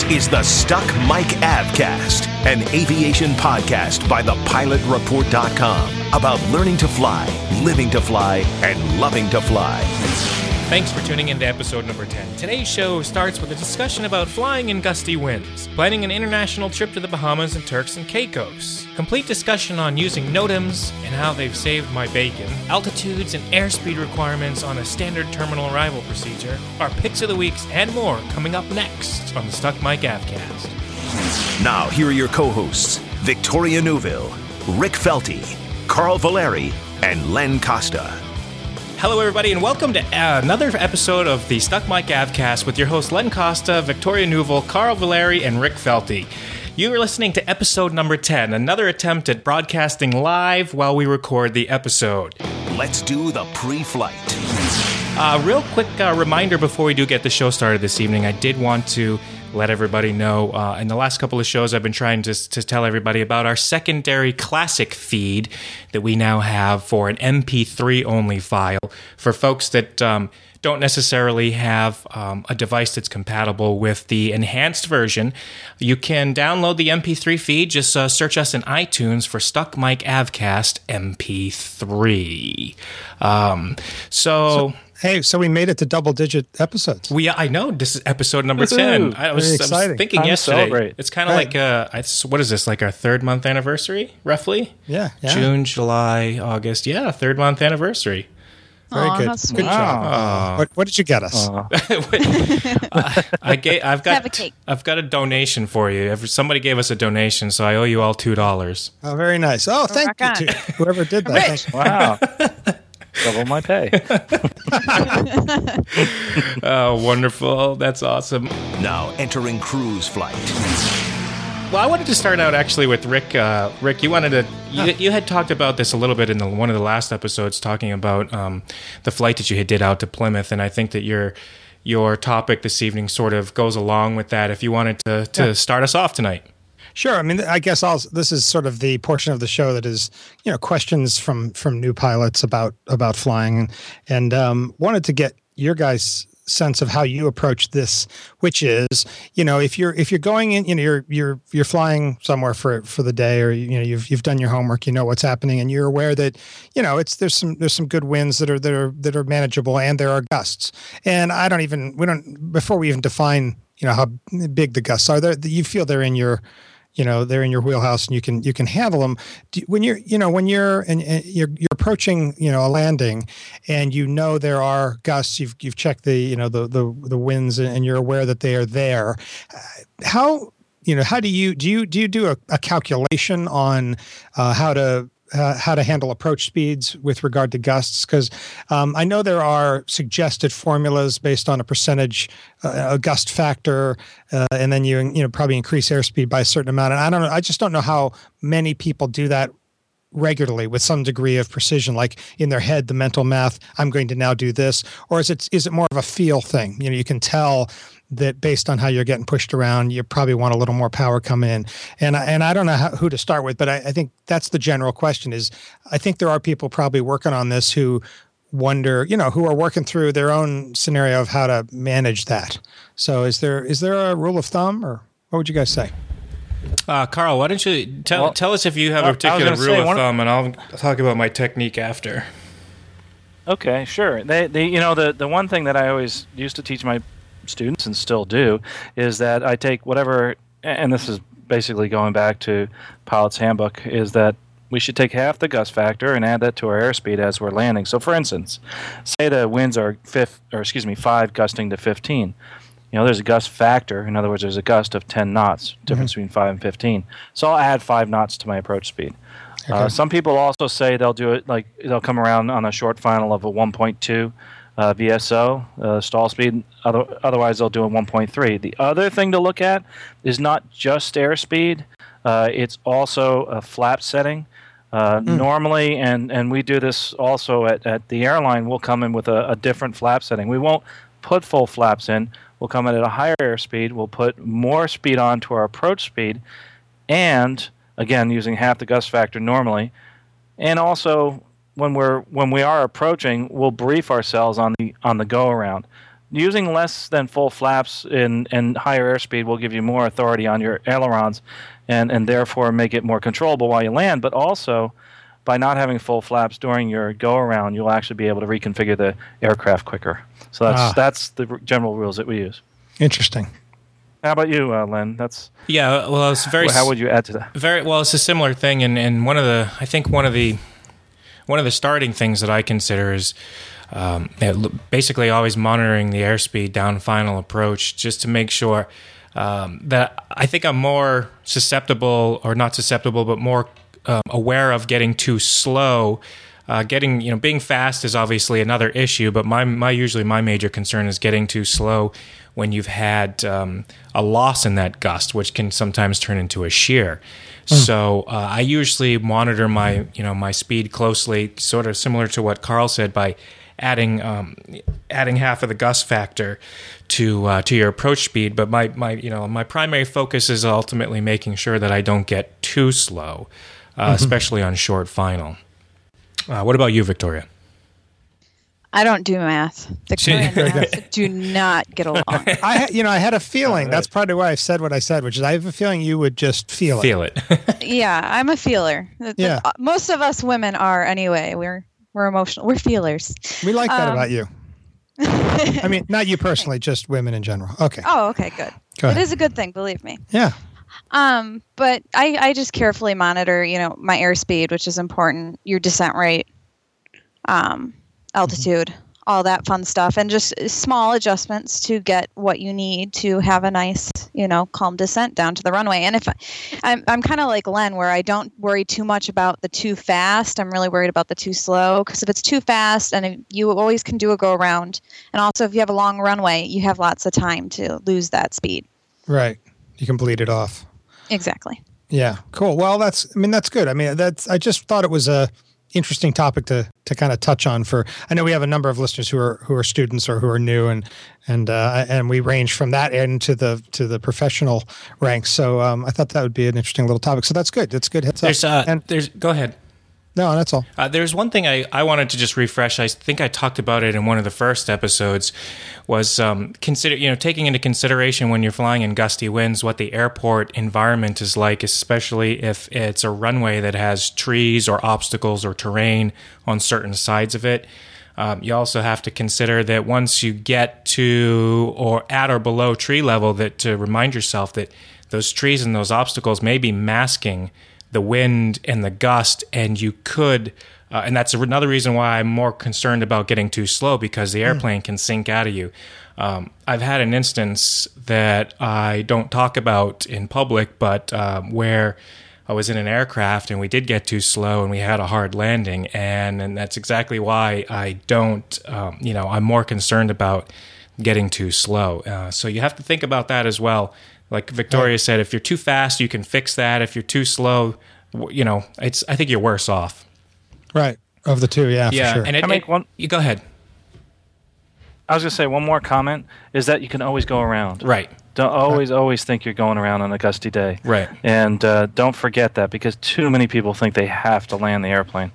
This is the Stuck Mic Avcast, an aviation podcast by thepilotreport.com about learning to fly, living to fly, and loving to fly. Thanks for tuning in to episode number 10. Today's show starts with a discussion about flying in gusty winds, planning an international trip to the Bahamas and Turks and Caicos, complete discussion on using NOTAMs and how they've saved my bacon, altitudes and airspeed requirements on a standard terminal arrival procedure, our picks of the weeks, and more coming up next on the Stuck Mic Avcast. Now, here are your co hosts Victoria Neuville, Rick Felty, Carl Valeri, and Len Costa. Hello, everybody, and welcome to another episode of the Stuck Mic Avcast with your hosts Len Costa, Victoria Neuville, Carl Valeri, and Rick Felty. You are listening to episode number 10, another attempt at broadcasting live while we record the episode. Let's do the pre flight. Uh, real quick uh, reminder before we do get the show started this evening, I did want to let everybody know uh, in the last couple of shows I've been trying to, to tell everybody about our secondary classic feed that we now have for an MP3 only file for folks that um, don't necessarily have um, a device that's compatible with the enhanced version. You can download the MP3 feed. Just uh, search us in iTunes for Stuck Mic Avcast MP3. Um, so, so Hey, so we made it to double digit episodes. We I know this is episode number ten. I was, I was thinking yesterday. It's kind of right. like uh, what is this? Like our third month anniversary, roughly? Yeah, yeah. June, July, August. Yeah, third month anniversary. Very Aww, good. Good job. What, what, did you get us? uh, I gave, I've got. Have a cake. I've got a donation for you. Somebody gave us a donation, so I owe you all two dollars. Oh, very nice. Oh, thank you to whoever did that. wow. Double my pay. oh, wonderful. That's awesome. Now entering cruise flight. Well, I wanted to start out actually with Rick. Uh, Rick, you wanted to. You, you, had talked about this a little bit in the, one of the last episodes, talking about um, the flight that you had did out to Plymouth, and I think that your your topic this evening sort of goes along with that. If you wanted to to yeah. start us off tonight. Sure. I mean, I guess I'll, this is sort of the portion of the show that is, you know, questions from from new pilots about about flying, and, um, wanted to get your guys' sense of how you approach this, which is, you know, if you're if you're going in, you know, you're you're you're flying somewhere for for the day, or you know, you've you've done your homework, you know what's happening, and you're aware that, you know, it's there's some there's some good winds that are that are that are manageable, and there are gusts, and I don't even we don't before we even define, you know, how big the gusts are, there you feel they're in your you know they're in your wheelhouse and you can you can handle them when you're you know when you're and, and, you're you're approaching you know a landing and you know there are gusts you've you've checked the you know the the, the winds and you're aware that they are there how you know how do you do you do you do a, a calculation on uh, how to uh, how to handle approach speeds with regard to gusts because um, I know there are suggested formulas based on a percentage, uh, a gust factor, uh, and then you you know probably increase airspeed by a certain amount. And I don't know, I just don't know how many people do that regularly with some degree of precision like in their head the mental math i'm going to now do this or is it is it more of a feel thing you know you can tell that based on how you're getting pushed around, you probably want a little more power come in. And and I don't know how, who to start with, but I, I think that's the general question. Is I think there are people probably working on this who wonder, you know, who are working through their own scenario of how to manage that. So is there is there a rule of thumb, or what would you guys say? Uh, Carl, why don't you tell well, tell us if you have a particular rule say, of thumb, and I'll talk about my technique after. Okay, sure. They, they, you know, the the one thing that I always used to teach my students and still do is that I take whatever, and this is basically going back to Pilot's Handbook, is that we should take half the gust factor and add that to our airspeed as we're landing. So, for instance, say the winds are fifth, or excuse me, five gusting to 15. You know, there's a gust factor. In other words, there's a gust of 10 knots, difference mm-hmm. between 5 and 15. So I'll add 5 knots to my approach speed. Uh, okay. Uh, some people also say they'll do it like they'll come around on a short final of a 1.2 uh, VSO, uh, stall speed. Other, otherwise, they'll do a 1.3. The other thing to look at is not just airspeed, uh, it's also a flap setting. Uh, Hmm. Normally, and, and we do this also at, at the airline, we'll come in with a, a different flap setting. We won't put full flaps in. We'll come in at a higher airspeed. We'll put more speed on to our approach speed, and again using half the gust factor normally. And also, when we're when we are approaching, we'll brief ourselves on the on the go around. Using less than full flaps in and higher airspeed will give you more authority on your ailerons, and and therefore make it more controllable while you land. But also, by not having full flaps during your go around, you'll actually be able to reconfigure the aircraft quicker. So that's Ah. that's the general rules that we use. Interesting. How about you, uh, Len? That's Yeah, well, it's very how would you add to that? very well. It's a similar thing, and and one of the I think one of the one of the starting things that I consider is um, basically always monitoring the airspeed down final approach, just to make sure um, that I think I'm more susceptible, or not susceptible, but more um, aware of getting too slow. Uh, getting you know being fast is obviously another issue, but my my usually my major concern is getting too slow when you've had um, a loss in that gust, which can sometimes turn into a shear. So uh, I usually monitor my you know my speed closely, sort of similar to what Carl said by adding um, adding half of the gust factor to uh, to your approach speed. But my my you know my primary focus is ultimately making sure that I don't get too slow, uh, especially on short final. Uh, what about you, Victoria? I don't do math. Victoria and math do not get along. I, you know, I had a feeling. That's probably why I said what I said, which is I have a feeling you would just feel it. Feel it. yeah, I'm a feeler. The- the- Yeah. uh, most of us women are anyway. We're we're emotional. We're feelers. We like that Um, about you. I mean, not you personally, just women in general. Okay. Oh, okay, good. Go It ahead. is a good thing, believe me. Yeah. Um, but I, I just carefully monitor, you know, my airspeed, which is important, your descent rate, um, Mm-hmm. altitude, all that fun stuff, and just uh, small adjustments to get what you need to have a nice, you know, calm descent down to the runway. And if I, I'm, I'm kind of like Len, where I don't worry too much about the too fast. I'm really worried about the too slow because if it's too fast, and you always can do a go around, and also if you have a long runway, you have lots of time to lose that speed. Right. You can bleed it off. Exactly. Yeah, cool. Well, that's I mean that's good. I mean that's I just thought it was a interesting topic to to kind of touch on for I know we have a number of listeners who are who are students or who are new and and uh, and we range from that end to the to the professional ranks. So um, I thought that would be an interesting little topic. So that's good. That's good. Heads up. There's uh, and there's go ahead. No, that's all. Uh, there's one thing I, I wanted to just refresh. I think I talked about it in one of the first episodes. Was um, consider you know taking into consideration when you're flying in gusty winds what the airport environment is like, especially if it's a runway that has trees or obstacles or terrain on certain sides of it. Um, you also have to consider that once you get to or at or below tree level, that to remind yourself that those trees and those obstacles may be masking the wind and the gust, and you could. Uh, and that's another reason why I'm more concerned about getting too slow because the airplane can sink out of you. Um, I've had an instance that I don't talk about in public, but um, where I was in an aircraft and we did get too slow and we had a hard landing, and and that's exactly why I don't. Um, you know, I'm more concerned about getting too slow. Uh, so you have to think about that as well. Like Victoria said, if you're too fast, you can fix that. If you're too slow, you know, it's. I think you're worse off. Right. Of the two, yeah, yeah, for sure. and it, I make it- one- You go ahead. I was going to say one more comment is that you can always go around. Right. Don't always, always think you're going around on a gusty day. Right. And uh, don't forget that because too many people think they have to land the airplane.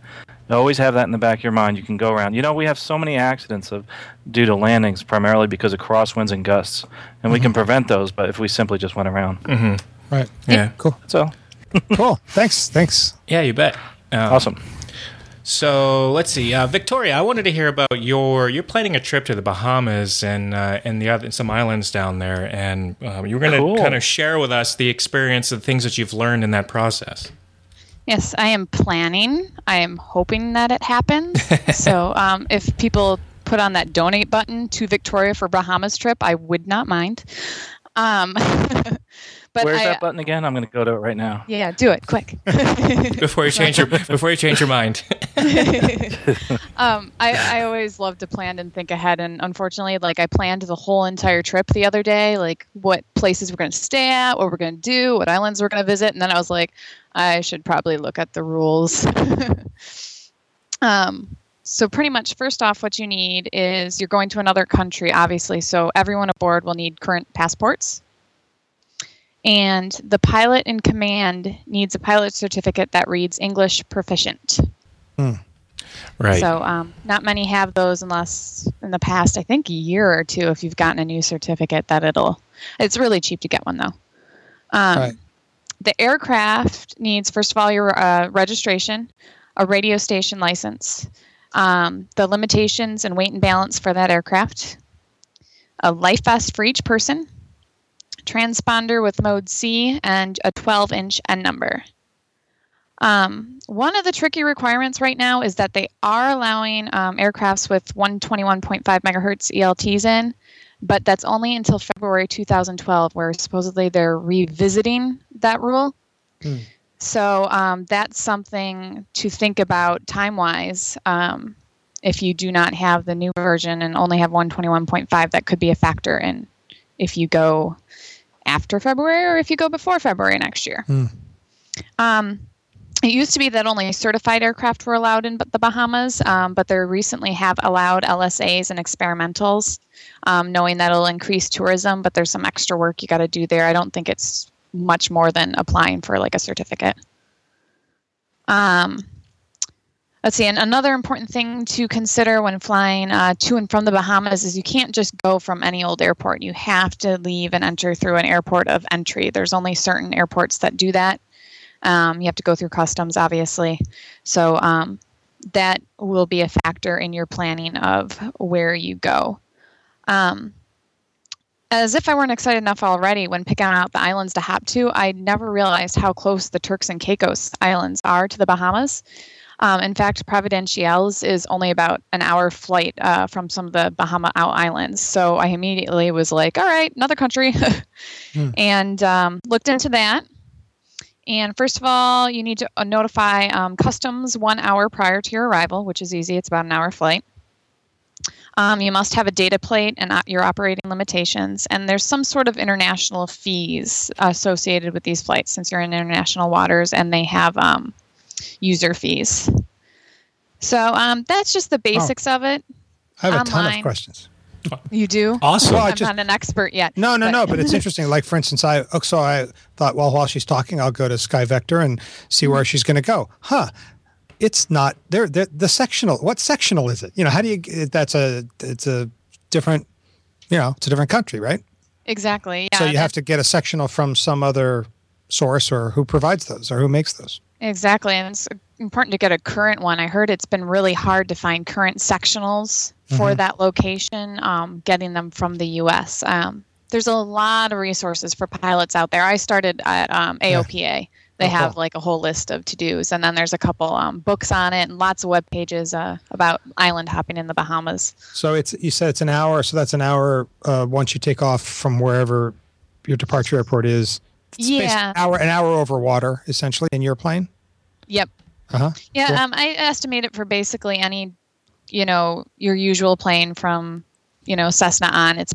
Always have that in the back of your mind. You can go around. You know, we have so many accidents of due to landings, primarily because of crosswinds and gusts, and we can prevent those. But if we simply just went around, right. Yeah. Cool. so Cool. Thanks. Thanks. Yeah, you bet. Um, awesome. So let's see, uh, Victoria. I wanted to hear about your. You're planning a trip to the Bahamas and uh, and the other some islands down there, and um, you're going to Cool. kind of share with us the experience, the things that you've learned in that process. Yes, I am planning. I am hoping that it happens. so, um, if people put on that donate button to Victoria for Bahamas trip, I would not mind. Um, but Where's I, that button again? I'm going to go to it right now. yeah, do it quick. Before you change your before you change your mind. um, I, I always love to plan and think ahead, and unfortunately, like I planned the whole entire trip the other day, like what places we're going to stay at, what we're going to do, what islands we're going to visit, and then I was like, I should probably look at the rules. um, so pretty much, first off, what you need is you're going to another country, obviously. So everyone aboard will need current passports. And the pilot in command needs a pilot certificate that reads English proficient. Right. So um, not many have those unless in the past, I think a year or two, if you've gotten a new certificate, that it'll. It's really cheap to get one though. Um, Right. The aircraft needs first of all your uh, registration, a radio station license, um, the limitations and weight and balance for that aircraft, a life vest for each person, transponder with mode C, and a 12 inch N number. Um, one of the tricky requirements right now is that they are allowing um, aircrafts with 121.5 megahertz ELTs in, but that's only until February 2012, where supposedly they're revisiting that rule. Hmm. So um, that's something to think about time wise. Um, if you do not have the new version and only have 121.5, that could be a factor in if you go after February or if you go before February next year. Hmm. Um, it used to be that only certified aircraft were allowed in the Bahamas, um, but they recently have allowed LSAs and experimentals, um, knowing that it'll increase tourism. But there's some extra work you got to do there. I don't think it's much more than applying for like a certificate. Um, let's see. And another important thing to consider when flying uh, to and from the Bahamas is you can't just go from any old airport. You have to leave and enter through an airport of entry. There's only certain airports that do that. Um, you have to go through customs, obviously. So um, that will be a factor in your planning of where you go. Um, as if I weren't excited enough already when picking out the islands to hop to, I never realized how close the Turks and Caicos Islands are to the Bahamas. Um, in fact, Providenciales is only about an hour flight uh, from some of the Bahama out islands. So I immediately was like, all right, another country. And um, looked into that. And first of all, you need to uh, notify um, customs one hour prior to your arrival, which is easy. It's about an hour flight. Um, you must have a data plate and uh, your operating limitations. And there's some sort of international fees associated with these flights since you're in international waters and they have um, user fees. So um, that's just the basics of it. I have a ton of questions. You do? awesome. Well, I I'm just- not an expert yet. No, no, but- no. But it's interesting. Like for instance, I oh, so I thought, well, while she's talking, I'll go to Sky Vector and see where she's going to go. Huh? It's not there. The, the sectional. What sectional is it? You know, how do you? That's a. It's a different. You know, it's a different country, right? Exactly. Yeah. so you have to get a sectional from some other source or who provides those or who makes those. Exactly, and it's important to get a current one. I heard it's been really hard to find current sectionals for Mm-hmm. that location, um, getting them from the U.S. Um, there's a lot of resources for pilots out there. I started at um, AOPA. They Oh, have cool. like a whole list of to dos, and then there's a couple um, books on it and lots of web pages uh, about island hopping in the Bahamas. So it's you said it's an hour. So that's an hour uh, once you take off from wherever your departure airport is. Yeah. an hour an hour over water essentially in your plane. Yep. Uh huh. Yeah, Cool. um, I estimate it for basically any, you know, your usual plane from, you know, Cessna on. It's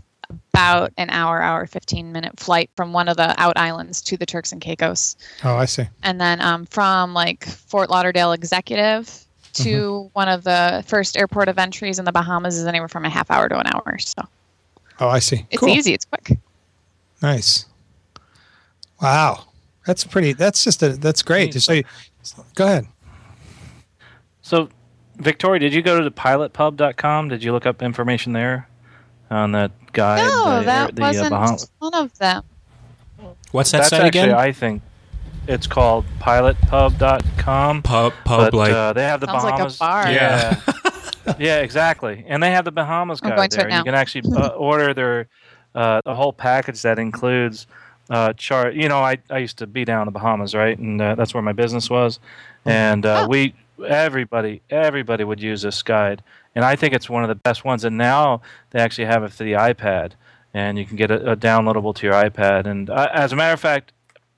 about an hour, hour, 15 minute flight from one of the out islands to the Turks and Caicos. Oh, I see. And then um, from like Fort Lauderdale Executive to one of the first airport of entries in the Bahamas is anywhere from a half hour to an hour. So Oh, I see. it's cool. easy, it's quick. Nice. Wow, that's pretty. That's just a. That's great. So, you, go ahead. So, Victoria, did you go to the pilotpub.com? Did you look up information there on that guide? No, the, that the, uh, wasn't Baham- one of them. What's that That's site actually, again? I think, it's called pilotpub.com. pub, pub, But like uh, they have the Sounds like a Bahamas. bar. Yeah. Yeah. yeah, exactly. And they have the Bahamas I'm guide there. You can actually uh, order their uh, a whole package that includes uh, chart. You know, I, I used to be down in the Bahamas, right, and uh, that's where my business was. And uh, Oh. we everybody everybody would use this guide, and I think it's one of the best ones. And now they actually have it for the iPad, and you can get it uh, downloadable to your iPad. And uh, as a matter of fact,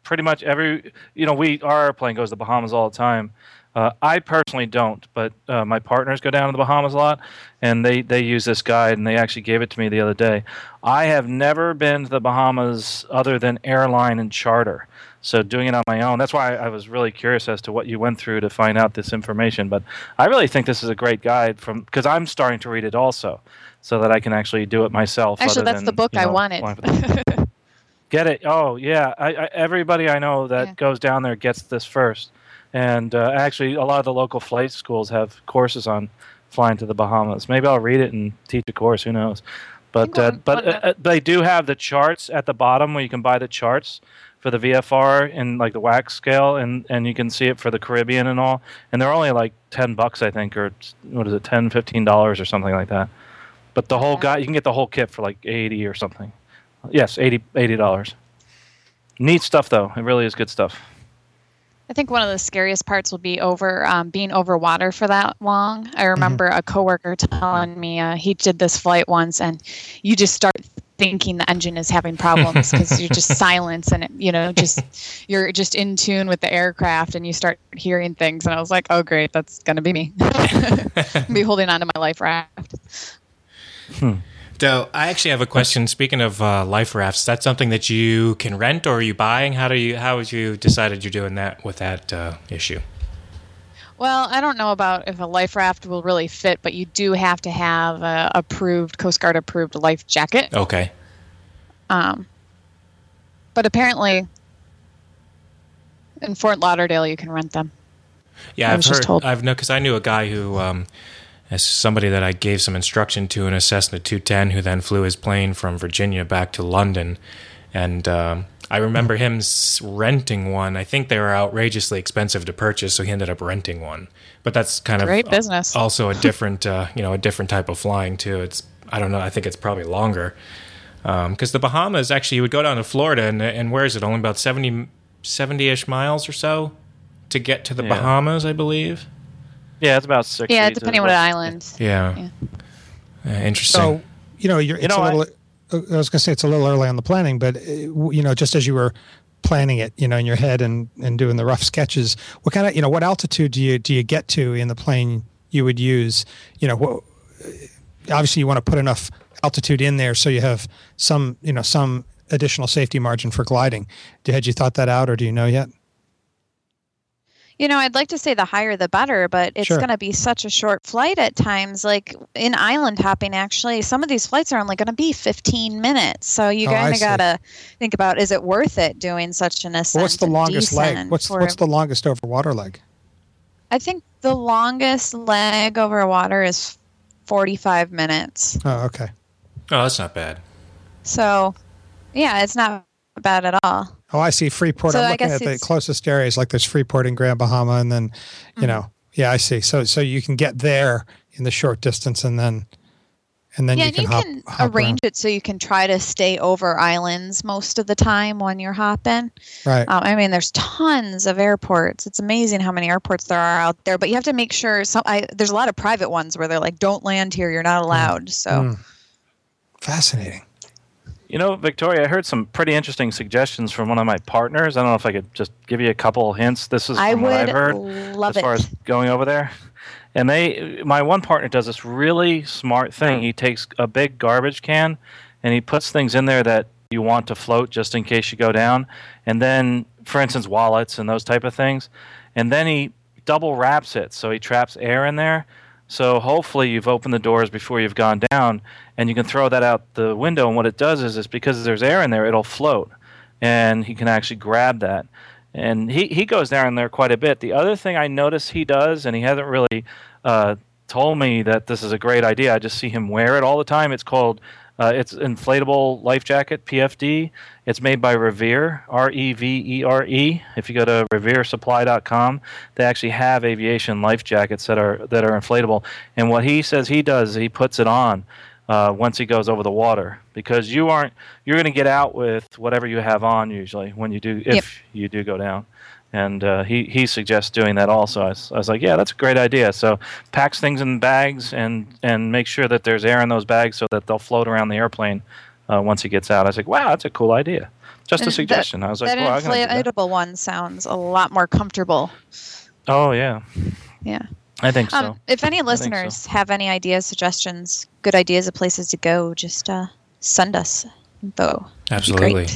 pretty much every you know we our airplane goes to the Bahamas all the time. Uh, I personally don't, but uh, my partners go down to the Bahamas a lot, and they, they use this guide, and they actually gave it to me the other day. I have never been to the Bahamas other than airline and charter. So doing it on my own, that's why I was really curious as to what you went through to find out this information. But I really think this is a great guide from because I'm starting to read it also, so that I can actually do it myself. Actually, that's than, the book you I wanted. Get it? Oh yeah. I, I, everybody I know that Yeah. goes down there gets this first, and uh, actually a lot of the local flight schools have courses on flying to the Bahamas. Maybe I'll read it and teach a course. Who knows? But uh, but uh, uh, they do have the charts at the bottom where you can buy the charts for the VFR and like the WAC scale, and and you can see it for the Caribbean and all. And they're only like ten bucks, I think, or what is it, 10 15 dollars or something like that. But the whole guy, you can get the whole kit for like eighty or something. Yes, 80 dollars. Neat stuff though. It really is good stuff. I think one of the scariest parts will be over um, being over water for that long. I remember a coworker telling me uh, he did this flight once, and you just start thinking the engine is having problems because you're just silence and it, you know just you're just in tune with the aircraft and you start hearing things. And I was like, oh great, that's gonna be me. be holding on to my life raft. So I actually have a question. Speaking of uh, life rafts, that's something that you can rent, or are you buying? How do you how have you decided you're doing that with that uh, issue? Well, I don't know about if a life raft will really fit, but you do have to have a approved Coast Guard approved life jacket. Okay. Um, but apparently, in Fort Lauderdale, you can rent them. Yeah, I just heard. told. I've know because I knew a guy who, um, as somebody that I gave some instruction to in a Cessna 210, who then flew his plane from Virginia back to London, and um, I remember him renting one. I think they were outrageously expensive to purchase, so he ended up renting one. But that's kind Great of business. Also, a different, uh, you know, a different type of flying too. It's I don't know. I think it's probably longer because the Bahamas actually you would go down to Florida and and where is it? Only about 70 ish miles or so to get to the Yeah. Bahamas, I believe. Yeah, it's about six. Yeah, depending on what island. Yeah. Yeah. Uh, interesting. So, you know, you're, it's know, a I- little. I was going to say it's a little early on the planning, but uh, you know, just as you were planning it, you know, in your head and and doing the rough sketches, what kind of, you know, what altitude do you do you get to in the plane you would use? You know, what, obviously you want to put enough altitude in there so you have some, you know, some additional safety margin for gliding. Do- Had you thought that out, or do you know yet? You know, I'd like to say the higher the better, but it's Sure. going to be such a short flight at times. Like in island hopping, actually, some of these flights are only going to be 15 minutes. So you Oh, kind of got to think about is it worth it doing such an ascent? Well, what's the longest leg? What's for- what's the longest over water leg? I think the longest leg over water is 45 minutes. Oh, okay. oh, that's not bad. So, yeah, it's not bad at all. Oh, I see Freeport. So I'm I looking at the closest areas, like there's Freeport in Grand Bahama, and then, you know, yeah, I see. So, so you can get there in the short distance, and then, and then yeah, you and can you hop, can hop arrange around. it so you can try to stay over islands most of the time when you're hopping. Right. Um, I mean, there's tons of airports. It's amazing how many airports there are out there. But you have to make sure. Some I, there's a lot of private ones where they're like, "Don't land here. You're not allowed." So Mm. Fascinating. You know, Victoria, I heard some pretty interesting suggestions from one of my partners. I don't know if I could just give you a couple hints. This is I from what I've would heard love as far it. as going over there. And they, my one partner does this really smart thing. Hmm. He takes a big garbage can, and he puts things in there that you want to float just in case you go down. And then, for instance, wallets and those type of things. And then he double wraps it, so he traps air in there. So hopefully you've opened the doors before you've gone down, and you can throw that out the window. And what it does is, is because there's air in there, it'll float, and he can actually grab that. And he, he goes down there quite a bit. The other thing I notice he does, and he hasn't really uh, told me that this is a great idea. I just see him wear it all the time. It's called uh, it's inflatable life jacket PFD. It's made by Revere R E V E R E. If you go to reveresupply.com, they actually have aviation life jackets that are that are inflatable. And what he says he does, is he puts it on uh, once he goes over the water because you aren't you're going to get out with whatever you have on usually when you do if Yep. you do go down. And uh, he he suggests doing that also. I was, I was like, yeah, that's a great idea. So packs things in bags and and make sure that there's air in those bags so that they'll float around the airplane uh, once he gets out. I was like, wow, that's a cool idea. Just a And that- suggestion. I was like, that well, I'm do that. inflatable one sounds a lot more comfortable Oh yeah, Yeah. I think so. Um, if any so. listeners have any ideas, suggestions, good ideas of places to go, just uh, send us info. Absolutely.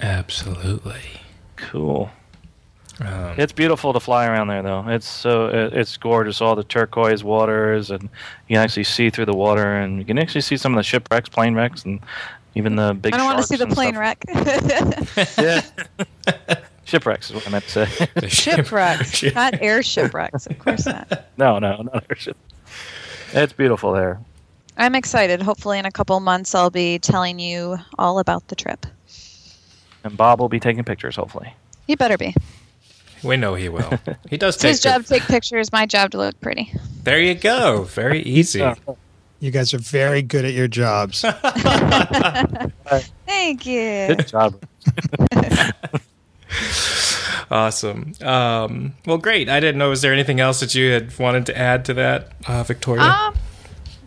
Absolutely. Cool. Um, It's beautiful to fly around there, though. It's so it, it's gorgeous. All the turquoise waters, and you can actually see through the water, and you can actually see some of the shipwrecks, plane wrecks, and even the big. I don't want to see the plane stuff. wreck. Yeah, shipwrecks is what I meant to say. the ship- shipwrecks, not air shipwrecks. Of course not. no, no, not our ship. It's beautiful there. I'm excited. Hopefully, in a couple months, I'll be telling you all about the trip. And Bob will be taking pictures, hopefully. You better be. We know he will. He does take his job to take pictures. My job to look pretty. There you go. Very easy. You guys are very good at your jobs. Thank you. Good job. Awesome. Um, well, great. I didn't know. Was there anything else that you had wanted to add to that, uh, Victoria? Um,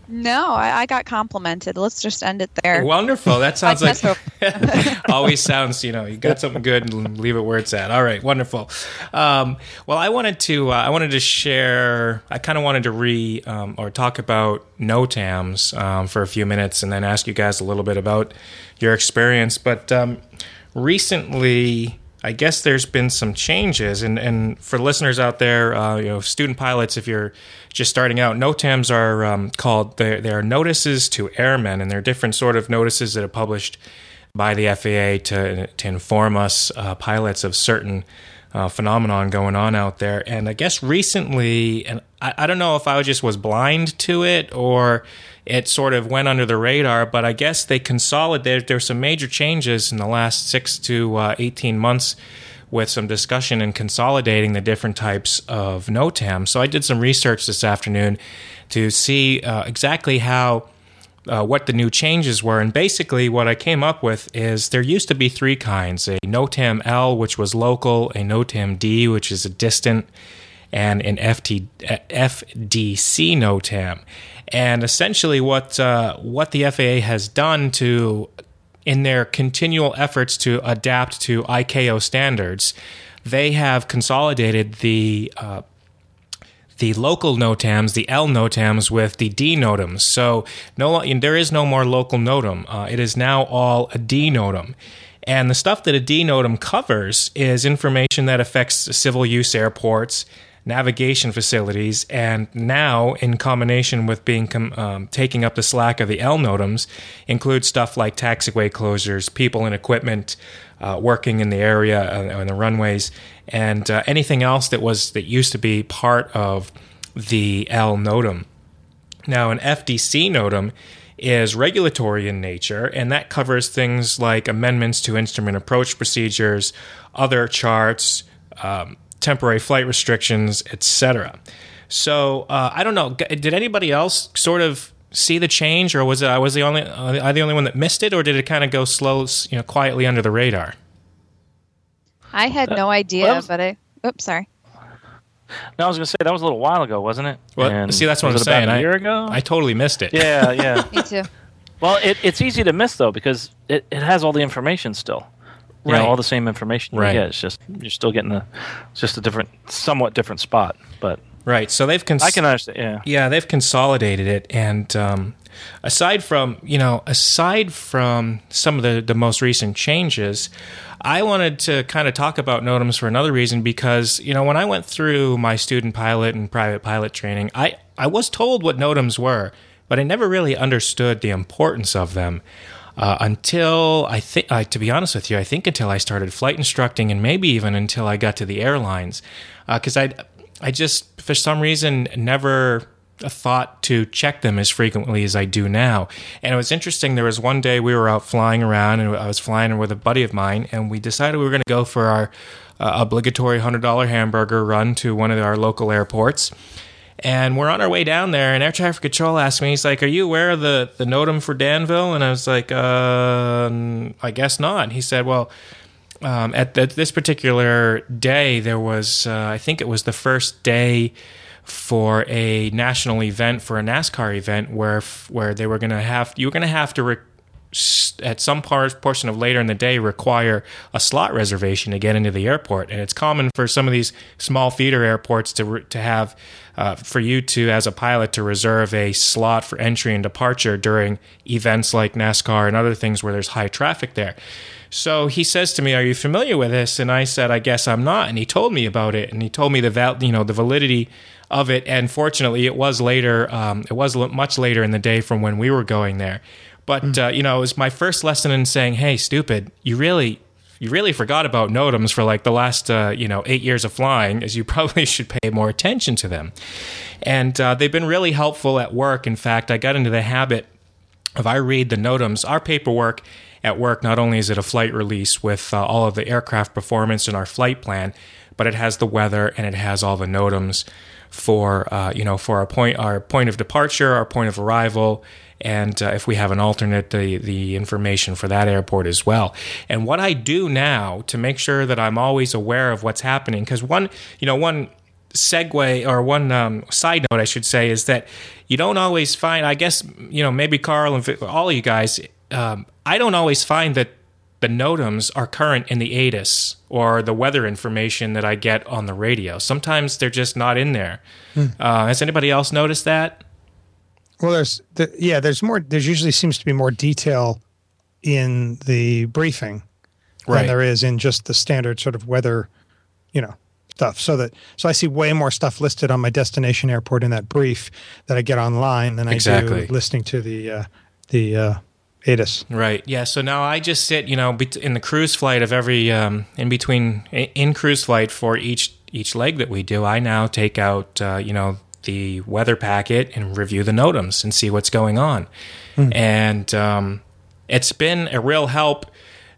no, I, I got complimented. Let's just end it there. Wonderful. That sounds like always sounds. You know, you got something good and leave it where it's at. All right, wonderful. Um, well, I wanted to. Uh, I wanted to share. I kind of wanted to re um, or talk about NOTAMs um, for a few minutes, and then ask you guys a little bit about your experience. But um, recently. I guess there's been some changes, and, and for listeners out there, uh, you know, student pilots, if you're just starting out, NOTAMs are um, called they they are notices to airmen, and they're different sort of notices that are published by the FAA to to inform us uh, pilots of certain uh, phenomenon going on out there. And I guess recently, and I, I don't know if I just was blind to it or it sort of went under the radar, but I guess they consolidated. There's some major changes in the last six to uh, 18 months with some discussion and consolidating the different types of NOTAM. So I did some research this afternoon to see uh, exactly how uh, what the new changes were. And basically, what I came up with is there used to be three kinds a NOTAM L, which was local, a NOTAM D, which is a distant, and an FT, uh, FDC NOTAM. And essentially, what uh, what the FAA has done to in their continual efforts to adapt to ICAO standards, they have consolidated the uh, the local NOTAMs, the L NOTAMs, with the D NOTAMs. So no, there is no more local NOTAM. Uh, it is now all a D NOTAM. And the stuff that a D NOTAM covers is information that affects civil use airports, navigation facilities, and now, in combination with being com- um, taking up the slack of the L NOTAMs, includes stuff like taxiway closures, people and equipment uh, working in the area uh, on the runways, and uh, anything else that was that used to be part of the L NOTAM. Now, an FDC NOTAM is regulatory in nature, and that covers things like amendments to instrument approach procedures, other charts, um, temporary flight restrictions, etc. So uh, I don't know. Did anybody else sort of see the change, or was it I was the only uh, I the only one that missed it, or did it kind of go slow, you know, quietly under the radar? I had no idea, well, was- but I. Oops, sorry. No, I was going to say that was a little while ago, wasn't it? Well, And see, that's what I'm was it about saying. A I- year ago. I totally missed it. yeah, yeah. Me too. well, it, it's easy to miss though because it, it has all the information still. You Right. know, all the same information Right. you get. It's just you're still getting a it's just a different, somewhat different spot. But Right. So they've cons- I can understand. Yeah. Yeah, they've consolidated it, and um, aside from you know, aside from some of the the most recent changes, I wanted to kind of talk about NOTAMs for another reason because you know when I went through my student pilot and private pilot training, I I was told what NOTAMs were, but I never really understood the importance of them. Uh, until I think, uh, to be honest with you, I think until I started flight instructing, and maybe even until I got to the airlines, because I, I just for some reason never thought to check them as frequently as I do now. And it was interesting. There was one day we were out flying around, and I was flying with a buddy of mine, and we decided we were going to go for our uh, obligatory hundred dollar hamburger run to one of our local airports. And we're on our way down there, and air traffic control asked me, he's like, Are you aware of the, the NOTAM for Danville? And I was like, uh, I guess not. He said, Well, um, at the, this particular day, there was, uh, I think it was the first day for a national event, for a NASCAR event, where where they were going to have, you were going to have to re- at some part, portion of later in the day require a slot reservation to get into the airport. And it's common for some of these small feeder airports to to have uh, for you to, as a pilot, to reserve a slot for entry and departure during events like NASCAR and other things where there's high traffic there. So he says to me, "Are you familiar with this?" And I said, "I guess I'm not." And he told me about it, and he told me the val- you know the validity of it. And fortunately, it was later. Um, it was much later in the day from when we were going there. But mm. uh, you know, it was my first lesson in saying, "Hey, stupid, you really." You really forgot about NOTAMs for like the last, uh, you know, eight years of flying, as you probably should pay more attention to them. And uh, they've been really helpful at work. In fact, I got into the habit of I read the NOTAMs, our paperwork at work. Not only is it a flight release with uh, all of the aircraft performance in our flight plan, but it has the weather and it has all the NOTAMs for uh, you know for our point our point of departure, our point of arrival, and uh, if we have an alternate, the the information for that airport as well. And what I do now to make sure that I'm always aware of what's happening, because one you know one segue or one um, side note I should say is that you don't always find. I guess you know maybe Carl and all of you guys. Um, I don't always find that the NOTAMs are current in the ATIS or the weather information that I get on the radio. Sometimes they're just not in there. Hmm. Uh, has anybody else noticed that? Well, there's the, yeah, there's more. There usually seems to be more detail in the briefing right. than there is in just the standard sort of weather, you know, stuff. So that so I see way more stuff listed on my destination airport in that brief that I get online than I exactly. do listening to the uh, the uh, ATIS. Right. Yeah. So now I just sit, you know, in the cruise flight of every um, in between in cruise flight for each each leg that we do. I now take out, uh, you know, the weather packet and review the NOTAMs and see what's going on. Mm. And um, it's been a real help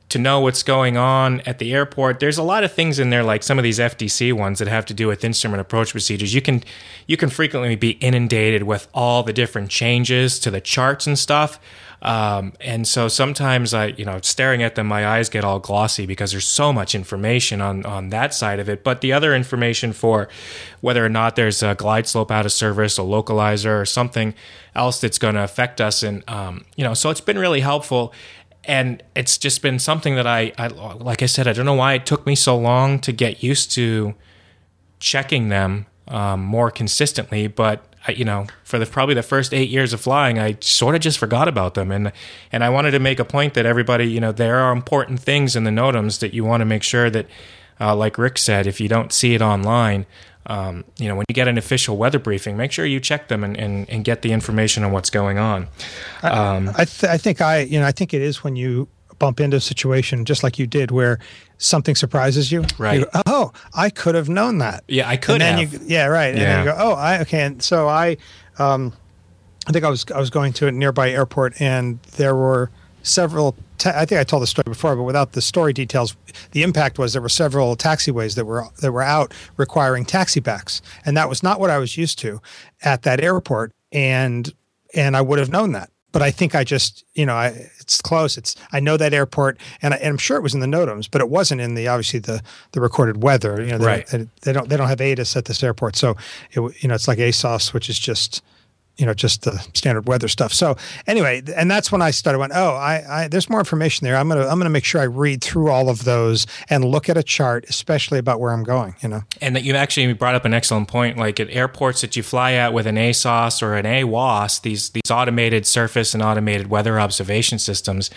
to know what's going on at the airport. There's a lot of things in there, like some of these FDC ones that have to do with instrument approach procedures. You can you can frequently be inundated with all the different changes to the charts and stuff. Um, and so sometimes I, you know, staring at them, my eyes get all glossy because there's so much information on, on that side of it. But the other information for whether or not there's a glide slope out of service, a localizer, or something else that's going to affect us. And, um, you know, so it's been really helpful. And it's just been something that I, I, like I said, I don't know why it took me so long to get used to checking them um, more consistently, but you know, for the probably the first eight years of flying, I sort of just forgot about them, and and I wanted to make a point that everybody, you know, there are important things in the NOTAMs that you want to make sure that, uh, like Rick said, if you don't see it online, um, you know, when you get an official weather briefing, make sure you check them and, and, and get the information on what's going on. Um, I, I, th- I think I, you know, I think it is when you bump into a situation just like you did where something surprises you. Right. You go, oh, I could have known that. Yeah, I could and have. You, yeah, right. And then you go, oh, I okay. And so I, um, I think I was I was going to a nearby airport and there were several. Ta- I think I told the story before, but without the story details, the impact was there were several taxiways that were that were out requiring taxi backs, and that was not what I was used to at that airport. And and I would have known that but I think I just, you know, I, it's close. It's I know that airport, and, I, am sure it was in the NOTAMs, but it wasn't in the obviously the the recorded weather. You know, they, right. they, they don't they don't have ATIS at this airport, so it, you know it's like ASOS, which is just you know just the standard weather stuff. So anyway, and that's when I started went, oh, I, I there's more information there. I'm gonna I'm gonna make sure I read through all of those and look at a chart, especially about where I'm going. You know, and that you actually brought up an excellent point. Like at airports that you fly at with an ASOS or an AWOS, these these automated surface and automated weather observation systems,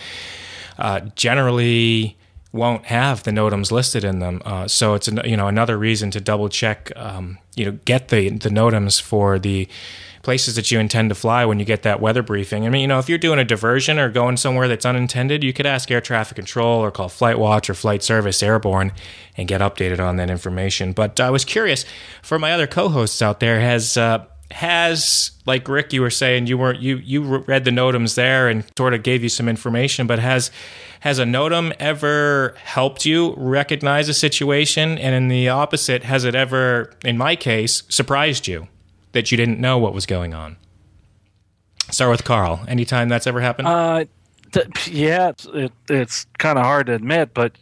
uh, generally won't have the NOTAMs listed in them. Uh, so it's you know another reason to double check. Um, you know, get the the NOTAMs for the places that you intend to fly when you get that weather briefing. I mean, you know, if you're doing a diversion or going somewhere that's unintended, you could ask air traffic control or call Flight Watch or Flight Service Airborne and get updated on that information. But I was curious for my other co-hosts out there, has uh, has like Rick, you were saying you weren't you you read the NOTAMs there and sort of gave you some information, but has has a NOTAM ever helped you recognize a situation? And in the opposite, has it ever, in my case, surprised you? That you didn't know what was going on? Start with Carl. Anytime that's ever happened? Uh, th- yeah, it's, it, it's kind of hard to admit, but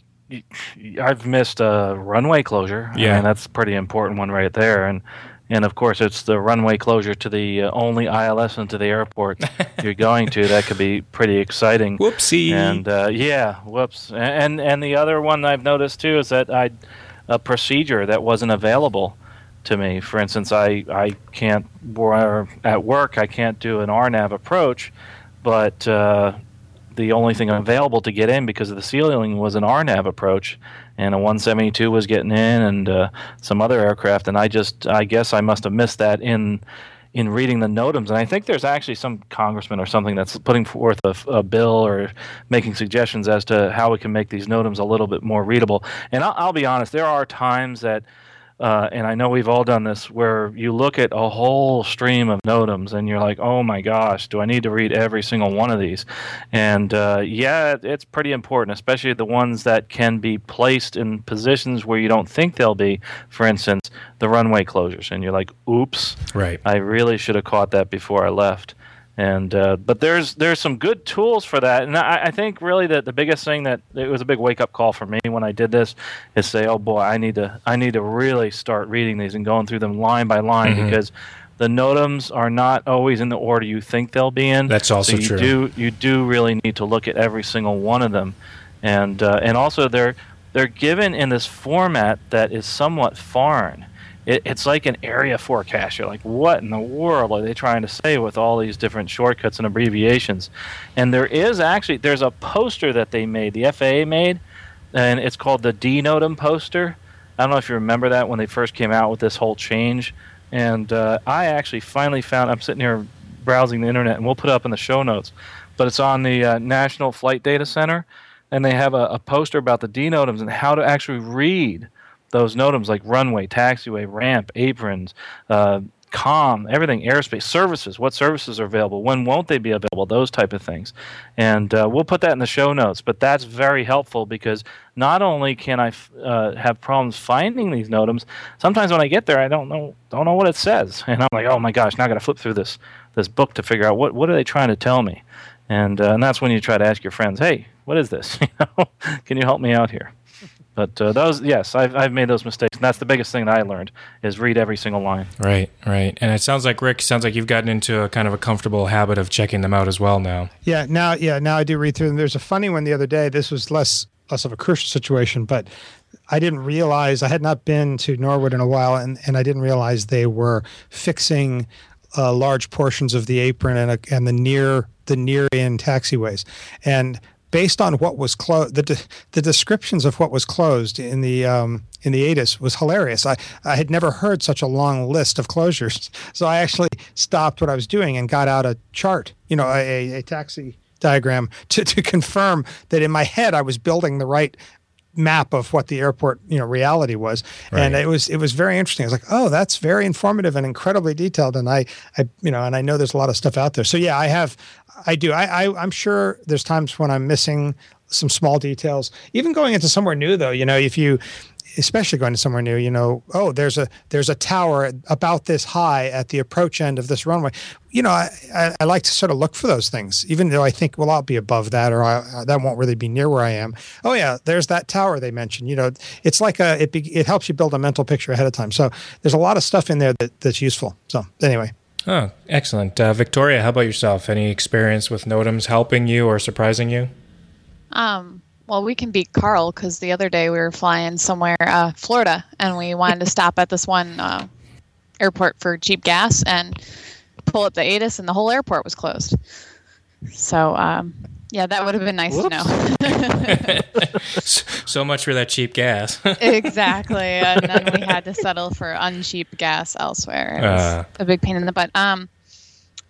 I've missed a runway closure. Yeah, I mean, that's a pretty important one right there. And and of course it's the runway closure to the uh, only ILS into the airport you're going to. That could be pretty exciting. Whoopsie! And uh, yeah, whoops. And and the other one I've noticed too is that I a procedure that wasn't available to me. For instance, I I can't at work I can't do an RNAV approach, but uh, the only thing available to get in because of the ceiling was an RNAV approach, and a 172 was getting in, and uh, some other aircraft. And I just, I guess, I must have missed that in in reading the NOTAMs. And I think there's actually some congressman or something that's putting forth a, a, bill or making suggestions as to how we can make these NOTAMs a little bit more readable. And I'll, I'll be honest, there are times that uh, and I know we've all done this, where you look at a whole stream of NOTAMs and you're like, oh my gosh, do I need to read every single one of these? And uh, yeah, it's pretty important, especially the ones that can be placed in positions where you don't think they'll be. For instance, the runway closures, and you're like, oops, right. I really should have caught that before I left and uh, but there's there's some good tools for that. And I, I, think really that the biggest thing that it was a big wake up call for me when I did this is say oh boy I need to I need to really start reading these and going through them line by line mm-hmm. because the NOTAMs are not always in the order you think they'll be in. That's also so you true. do you do really need to look at every single one of them. And uh, and also they're they're given in this format that is somewhat foreign it, it's like an area forecast. You're like, what in the world are they trying to say with all these different shortcuts and abbreviations? And there is actually there's a poster that they made, the FAA made, and it's called the DNOTAM poster. I don't know if you remember that when they first came out with this whole change. And uh, I actually finally found. I'm sitting here browsing the internet, and we'll put it up in the show notes. But it's on the uh, National Flight Data Center, and they have a, a poster about the DNOTAMs and how to actually read those NOTAMs like runway, taxiway, ramp, aprons, uh, com, everything, airspace, services, what services are available, when won't they be available, those type of things. And uh, we'll put that in the show notes, but that's very helpful because not only can I f- uh, have problems finding these NOTAMs, sometimes when I get there, I don't know don't know what it says, and I'm like, oh my gosh, now I got to flip through this this book to figure out what what are they trying to tell me, and uh, and that's when you try to ask your friends, hey, what is this? can you help me out here? But uh, those, yes, I've, I've made those mistakes, and that's the biggest thing that I learned is read every single line. Right, right. And it sounds like Rick sounds like you've gotten into a kind of a comfortable habit of checking them out as well now. Yeah, now, yeah, now I do read through them. There's a funny one the other day. This was less less of a crucial situation, but I didn't realize I had not been to Norwood in a while, and, and I didn't realize they were fixing uh, large portions of the apron and, a, and the near the near in taxiways. And based on what was closed, the, de- the descriptions of what was closed in the um, in the ATIS was hilarious. I, I had never heard such a long list of closures, so I actually stopped what I was doing and got out a chart, you know, a, a taxi diagram to, to confirm that in my head I was building the right map of what the airport you know reality was right. and it was it was very interesting i was like oh that's very informative and incredibly detailed and i i you know and i know there's a lot of stuff out there so yeah i have I do. I, I I'm sure there's times when I'm missing some small details. Even going into somewhere new, though, you know, if you especially going to somewhere new, you know, oh, there's a there's a tower about this high at the approach end of this runway. You know, I, I, I like to sort of look for those things, even though I think, well, I'll be above that, or I, that won't really be near where I am. Oh yeah, there's that tower they mentioned. You know, it's like a it be, it helps you build a mental picture ahead of time. So there's a lot of stuff in there that, that's useful. So anyway. Oh, excellent. Uh, Victoria, how about yourself? Any experience with NOTAMs helping you or surprising you? Um, well, we can beat Carl because the other day we were flying somewhere, uh, Florida, and we wanted to stop at this one uh, airport for cheap gas and pull up the ATIS, and the whole airport was closed. So um, yeah, that would have been nice Whoops. to know. so much for that cheap gas. exactly, and then we had to settle for uncheap gas elsewhere. It was uh, a big pain in the butt. Um,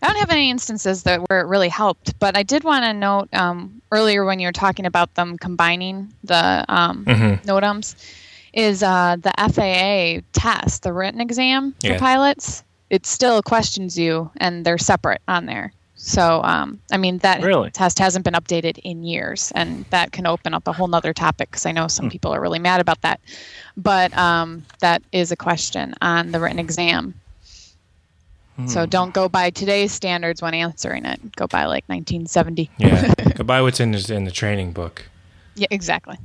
I don't have any instances that where it really helped, but I did want to note um, earlier when you were talking about them combining the um, mm-hmm. NOTAMs, is uh, the FAA test, the written exam for yeah. pilots. It still questions you, and they're separate on there. So, um, I mean, that really? test hasn't been updated in years, and that can open up a whole nother topic because I know some mm. people are really mad about that. But um, that is a question on the written exam. Mm. So don't go by today's standards when answering it. Go by like 1970. yeah, go by what's in, in the training book. Yeah, exactly.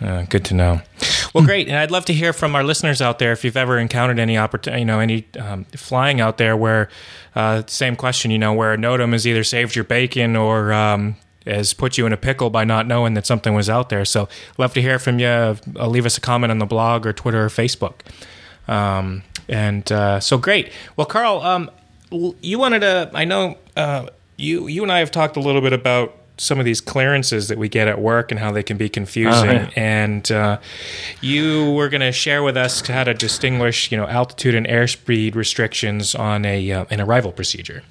Uh, good to know. Well, great, and I'd love to hear from our listeners out there if you've ever encountered any opportunity, you know, any um, flying out there where, uh, same question, you know, where a NOTAM has either saved your bacon or um, has put you in a pickle by not knowing that something was out there. So, love to hear from you. Uh, leave us a comment on the blog or Twitter or Facebook. Um, and uh, so, great. Well, Carl, um, you wanted to. I know uh, you you and I have talked a little bit about some of these clearances that we get at work and how they can be confusing. Oh, yeah. And uh, you were going to share with us how to distinguish, you know, altitude and airspeed restrictions on a uh, an arrival procedure.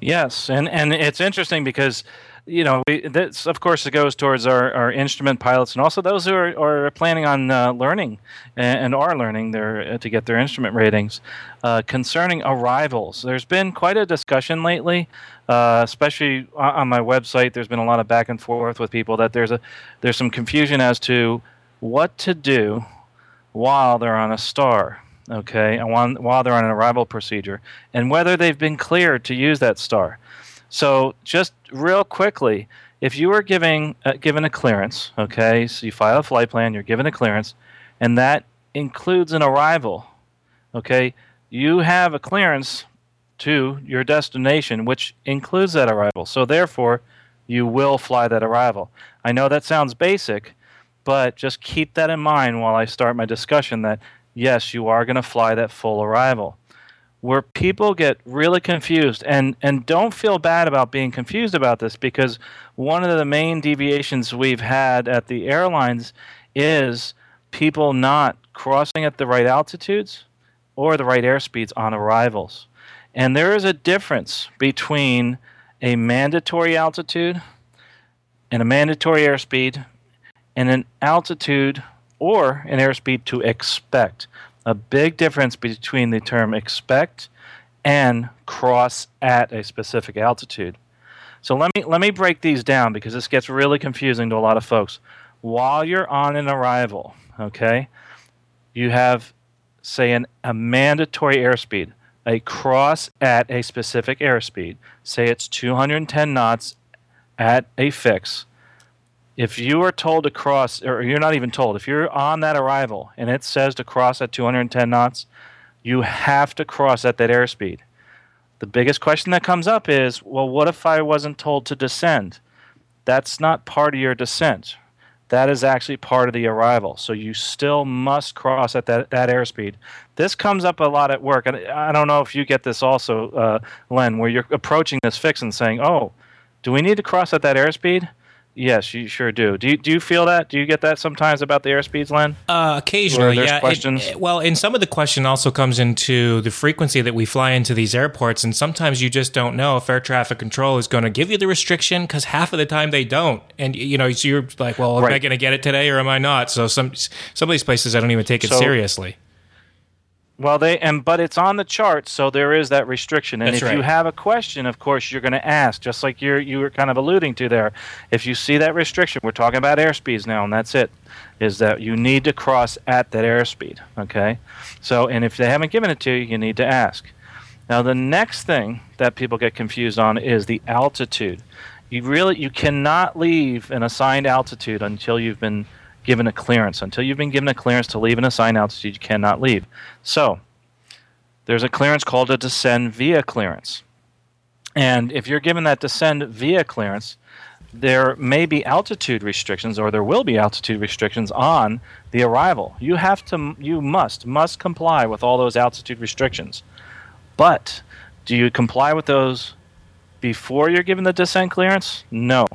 Yes, and and it's interesting because you know, we, this of course it goes towards our, our instrument pilots and also those who are, are planning on uh, learning and, and, are learning their uh, to get their instrument ratings. Uh, concerning arrivals, there's been quite a discussion lately, uh, especially on my website. There's been a lot of back and forth with people that there's a there's some confusion as to what to do while they're on a star okay, while they're on an arrival procedure, and whether they've been cleared to use that star. So just real quickly, if you were giving uh, given a clearance, okay, so you file a flight plan, you're given a clearance, and that includes an arrival, okay, you have a clearance to your destination, which includes that arrival. So therefore, you will fly that arrival. I know that sounds basic, but just keep that in mind while I start my discussion that yes, you are going to fly that full arrival where people get really confused and and don't feel bad about being confused about this because one of the main deviations we've had at the airlines is people not crossing at the right altitudes or the right airspeeds on arrivals. And there is a difference between a mandatory altitude and a mandatory airspeed and an altitude or an airspeed to expect a big difference between the term expect and cross at a specific altitude. So let me let me break these down because this gets really confusing to a lot of folks. While you're on an arrival, okay, you have say an, a mandatory airspeed, a cross at a specific airspeed. Say it's 210 knots at a fix if you are told to cross, or you're not even told, if you're on that arrival and it says to cross at 210 knots, you have to cross at that airspeed. The biggest question that comes up is well, what if I wasn't told to descend? That's not part of your descent. That is actually part of the arrival. So you still must cross at that, that airspeed. This comes up a lot at work. And I don't know if you get this also, uh, Len, where you're approaching this fix and saying, oh, do we need to cross at that airspeed? Yes, you sure do. Do you, do you feel that? Do you get that sometimes about the airspeeds, Len? Uh, occasionally, yeah. Questions? It, well, and some of the question also comes into the frequency that we fly into these airports, and sometimes you just don't know if air traffic control is going to give you the restriction because half of the time they don't, and you know, so you're like, well, am I going to get it today or am I not? So some some of these places I don't even take it so, seriously. Well, they and but it's on the chart, so there is that restriction. And That's if right. you have a question, of course, you're going to ask, just like you're you were kind of alluding to there. If you see that restriction, we're talking about airspeeds now, and that's it. Is that you need to cross at that airspeed? Okay. So, and if they haven't given it to you, you need to ask. Now, the next thing that people get confused on is the altitude. You really you cannot leave an assigned altitude until you've been given a clearance. Until you've been given a clearance to leave an assigned altitude, you cannot leave. So, there's a clearance called a descend via clearance. And if you're given that descend via clearance, there may be altitude restrictions or there will be altitude restrictions on the arrival. You have to you must must comply with all those altitude restrictions. But do you comply with those before you're given the descent clearance? No.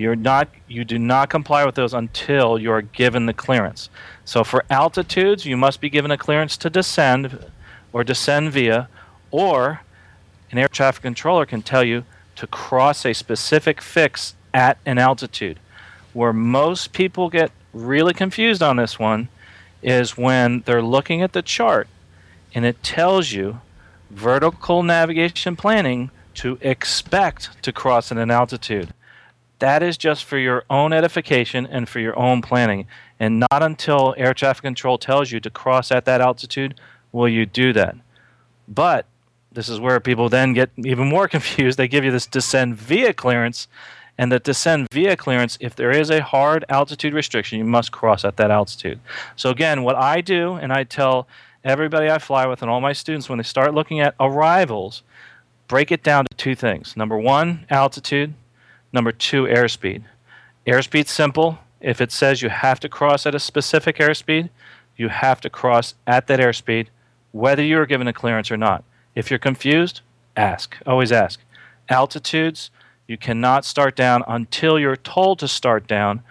You're not you do not comply with those until you are given the clearance. So for altitudes, you must be given a clearance to descend or descend via or an air traffic controller can tell you to cross a specific fix at an altitude. Where most people get really confused on this one is when they're looking at the chart and it tells you vertical navigation planning to expect to cross at an altitude. That is just for your own edification and for your own planning. And not until air traffic control tells you to cross at that altitude will you do that. But this is where people then get even more confused. They give you this descend via clearance, And the descend via clearance, if there is a hard altitude restriction, you must cross at that altitude. So, again, what I do, and I tell everybody I fly with and all my students when they start looking at arrivals, break it down to two things. Number one, altitude. Number two, airspeed. Airspeed's simple. If it says you have to cross at a specific airspeed, you have to cross at that airspeed, whether you're given a clearance or not. If you're confused, ask. Always ask. Altitudes, you cannot start down until you're told to start down.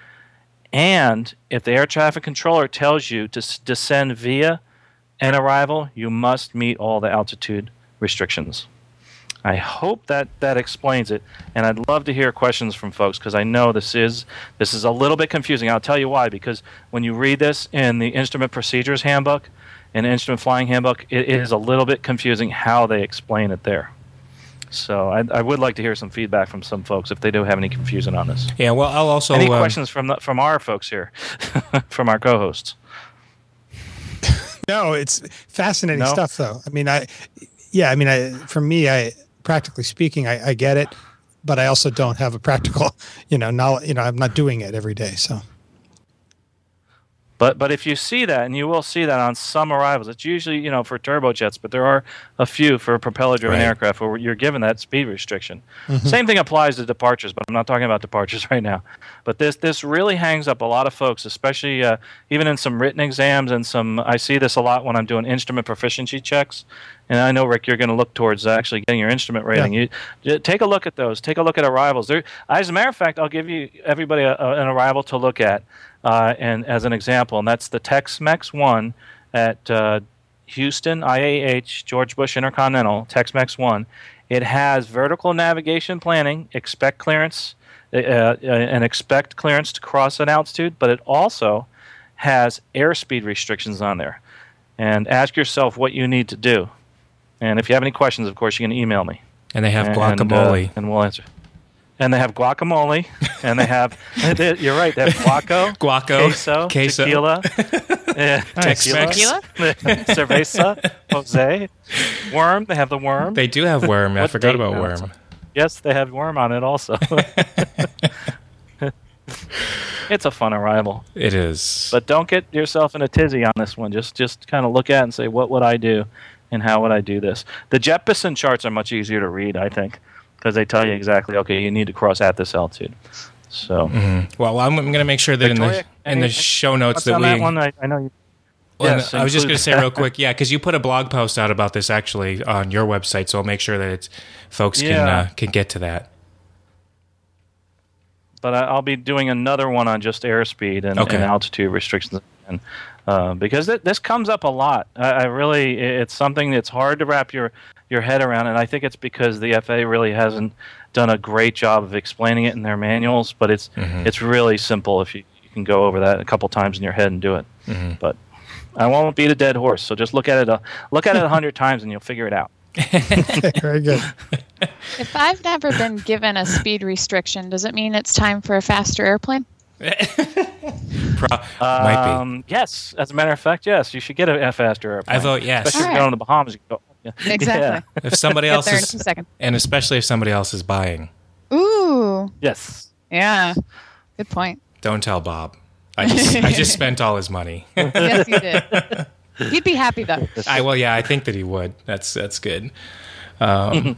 And if the air traffic controller tells you to s- descend via an arrival, you must meet all the altitude restrictions. I hope that that explains it, and I'd love to hear questions from folks because I know this is this is a little bit confusing. I'll tell you why. Because when you read this in the Instrument Procedures Handbook and Instrument Flying Handbook, it is a little bit confusing how they explain it there. So I, I would like to hear some feedback from some folks if they do have any confusion on this. Yeah, well, I'll also any um, questions from the, from our folks here, from our co-hosts? No, it's fascinating No? stuff, though. I mean, I, yeah, I mean, I, for me, I, practically speaking, I, I get it, but I also don't have a practical, you know, knowledge, you know, I'm not doing it every day. So, But but if you see that, and you will see that on some arrivals, it's usually you know for turbojets, but there are a few for propeller-driven Right. aircraft where you're given that speed restriction. Same thing applies to departures, but I'm not talking about departures right now. But this this really hangs up a lot of folks, especially uh, even in some written exams and some. I see this a lot when I'm doing instrument proficiency checks. And I know Rick, you're going to look towards actually getting your instrument rating. You take a look at those. Take a look at arrivals. There, as a matter of fact, I'll give you everybody a, a, an arrival to look at, uh, and as an example, and that's the Tex-Mex one at uh, Houston IAH George Bush Intercontinental Tex-Mex one. It has vertical navigation planning, expect clearance, uh, uh, and expect clearance to cross an altitude, but it also has airspeed restrictions on there. And ask yourself what you need to do. And if you have any questions, of course, you can email me. and they have And, guacamole. uh, and we'll answer. And they have guacamole, and they have. they- you're right. They have guaco, Guaco, queso, queso. tequila, yeah, Tex-Mex. tequila, cerveza, Jose, worm. They have the worm. they do have worm. I forgot about now? worm. yes, they have worm on it also. it's a fun arrival, It is. but don't get yourself in a tizzy on this one. Just just kind of look at it and say, what would I do, and how would I do this? The Jeppesen charts are much easier to read, I think, because they tell you exactly. Okay, you need to cross at this altitude. So. well, I'm, going to make sure that in the in the show notes that on we. that one? I, I know you. Well, Yes, I was just going to say real quick, yeah, because you put a blog post out about this actually on your website, so I'll make sure that it's, folks can uh, can get to that. but I- I'll be doing another one on just airspeed and, Okay. and altitude restrictions, and uh, because th- this comes up a lot. I, I really, it's something that's hard to wrap your your head around, and I think it's because the FAA really hasn't done a great job of explaining it in their manuals. But it's mm-hmm. it's really simple if you, you can go over that a couple times in your head and do it. Mm-hmm. But I won't beat a dead horse, so just look at it a look at it a hundred times and you'll figure it out. very good. If I've never been given a speed restriction, does it mean it's time for a faster airplane? Pro- might be. Um, yes, as a matter of fact, yes, you should get a faster airplane. I vote yes. Especially if you're right. going to the Bahamas. You go, yeah. Exactly. If somebody else there in a is, second. and especially if somebody else is buying, Ooh, Yes. yeah. Good point. don't tell Bob. I just I just spent all his money. Yes, you did. He'd be happy though. I well, yeah, I think that he would. That's that's good. Um,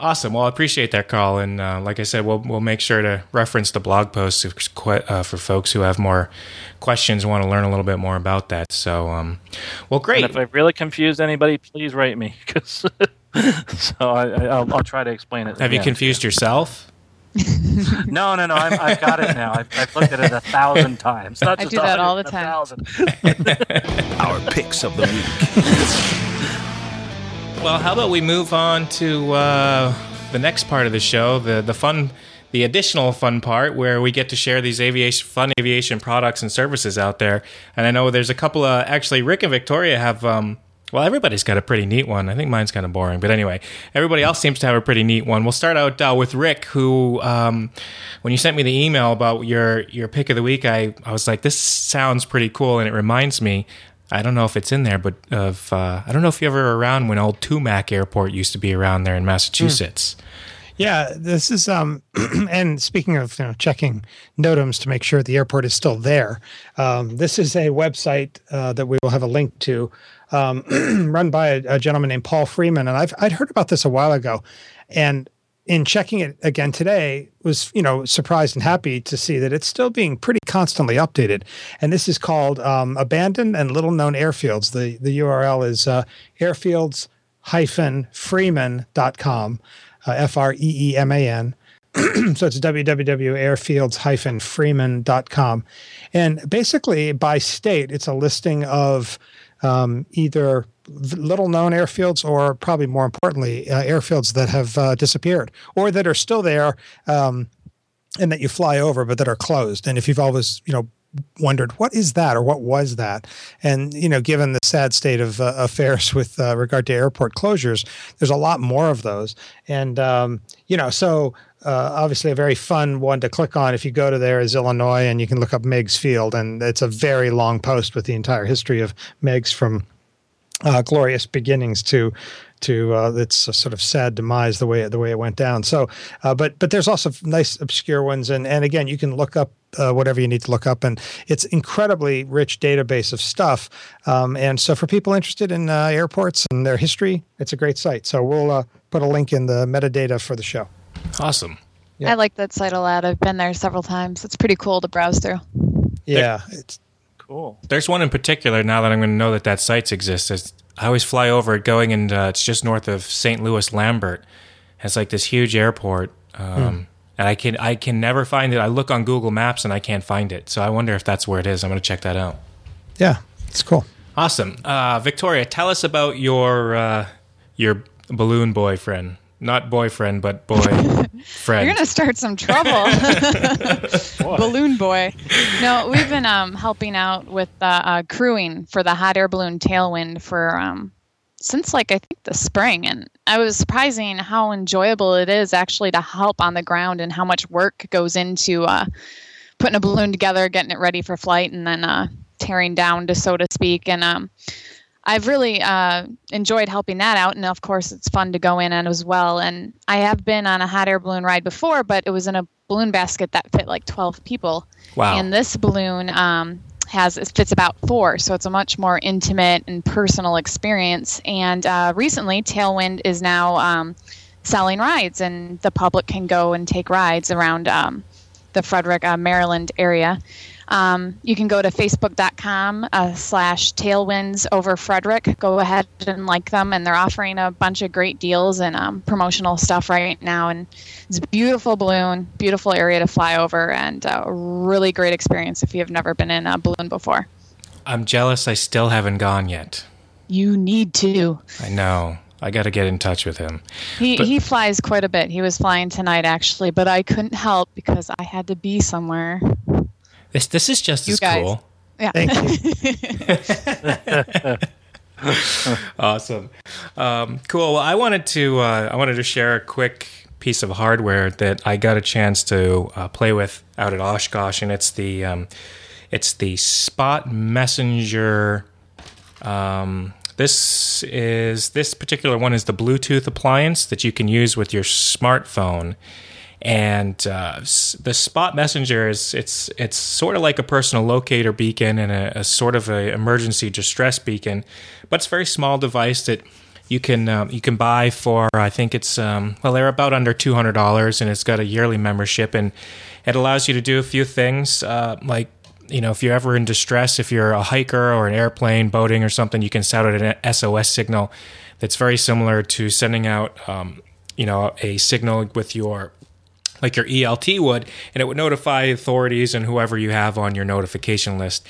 awesome. Well, I appreciate that, Carl. And uh, like I said, we'll we'll make sure to reference the blog post if, uh, for folks who have more questions, want to learn a little bit more about that. So, um, well, great. And if I really confused anybody, please rate me. 'cause- so I, I, I'll, I'll try to explain it. have you confused yourself? No, no, no. I've, I've got it now. I've, I've looked at it a thousand times. Not I do that all the hundred, a time. thousand. Our picks of the week. Well, how about we move on to uh, the next part of the show, the the fun, the additional fun part, where we get to share these aviation fun aviation products and services out there. And I know there's a couple of actually Rick and Victoria have. Um, well, everybody's got a pretty neat one. I think mine's kind of boring, but anyway, everybody else seems to have a pretty neat one. We'll start out uh, with Rick, who, um, when you sent me the email about your your pick of the week, I I was like, this sounds pretty cool, and it reminds me. I don't know if it's in there, but of uh, I don't know if you ever were around when old Tew-Mac Airport used to be around there in Massachusetts. Yeah, this is um, and speaking of you know, checking NOTAMs to make sure the airport is still there, um, this is a website uh, that we will have a link to, um, run by a, a, gentleman named Paul Freeman, and I've I'd heard about this a while ago, and in checking it again today, was you know surprised and happy to see that it's still being pretty constantly updated, and this is called um, abandoned and little known airfields. The the URL is uh, airfields freeman.com uh, F R E E M A N. so it's www.airfields-freeman.com. And basically, by state, it's a listing of um, either little known airfields or probably more importantly, uh, airfields that have uh, disappeared or that are still there um, and that you fly over but that are closed. And if you've always, you know, wondered what is that? or what was that? And you know given the sad state of uh, affairs with uh, regard to airport closures there's a lot more of those. And um, you know so uh, obviously a very fun one to click on if you go to there is illinois and you can look up meigs field and it's a very long post with the entire history of meigs from uh, glorious beginnings to to uh, its a sort of sad demise the way the way it went down. So, uh, but but there's also nice obscure ones, and and again you can look up uh, whatever you need to look up, and it's incredibly rich database of stuff. Um, and so for people interested in uh, airports and their history, it's a great site. So we'll uh, put a link in the metadata for the show. Awesome. Yeah. I like that site a lot. I've been there several times. It's pretty cool to browse through. Yeah, it's cool. There's one in particular. Now that I'm going to know that that site exists, I always fly over it going, and uh, it's just north of St. Louis Lambert. It's like this huge airport, um, hmm. and I can I can never find it. I look on Google Maps and I can't find it. So I wonder if that's where it is. I'm going to check that out. Yeah, it's cool. Awesome, uh, Victoria. Tell us about your uh, your balloon boyfriend not boyfriend, but boy friend. You're gonna start some trouble, balloon boy. No, we've been um, helping out with uh, uh, crewing for the hot air balloon Tailwind for um, since like I think the spring, and I was surprising how enjoyable it is actually to help on the ground and how much work goes into uh, putting a balloon together, getting it ready for flight, and then uh, tearing down to so to speak, and um, I've really uh, enjoyed helping that out, and of course, it's fun to go in on as well. And I have been on a hot air balloon ride before, but it was in a balloon basket that fit like 12 people. Wow! And this balloon um, has it fits about four, so it's a much more intimate and personal experience. And uh, recently, Tailwind is now um, selling rides, and the public can go and take rides around um, the Frederick, uh, Maryland area. Um, you can go to facebook.com uh, slash tailwinds over Frederick. Go ahead and like them, and they're offering a bunch of great deals and um, promotional stuff right now. And it's a beautiful balloon, beautiful area to fly over, and a really great experience if you have never been in a balloon before. I'm jealous I still haven't gone yet. You need to. I know. I got to get in touch with him. He but, he flies quite a bit. He was flying tonight actually, but I couldn't help because I had to be somewhere. This this is just you as guys. cool. Yeah. Thank you. awesome. Um, cool. Well, I wanted to uh, I wanted to share a quick piece of hardware that I got a chance to uh, play with out at Oshkosh, and it's the um, it's the Spot Messenger. Um, this is this particular one is the Bluetooth appliance that you can use with your smartphone and uh, the Spot Messenger is it's it's sort of like a personal locator beacon and a, a sort of a emergency distress beacon, but it's a very small device that you can um, you can buy for I think it's um, well they're about under two hundred dollars and it's got a yearly membership and it allows you to do a few things uh, like you know if you're ever in distress if you're a hiker or an airplane boating or something you can send out an SOS signal that's very similar to sending out um, you know a signal with your like your ELT would, and it would notify authorities and whoever you have on your notification list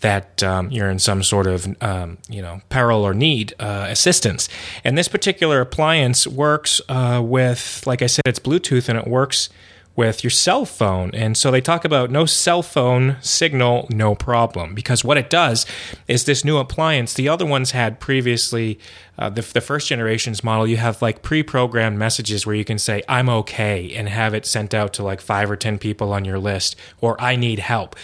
that um, you're in some sort of um, you know peril or need uh, assistance. And this particular appliance works uh, with, like I said, it's Bluetooth and it works with your cell phone. And so they talk about no cell phone signal, no problem. Because what it does is this new appliance, the other ones had previously, uh, the, the first generation's model, you have like pre programmed messages where you can say, I'm okay, and have it sent out to like five or 10 people on your list, or I need help.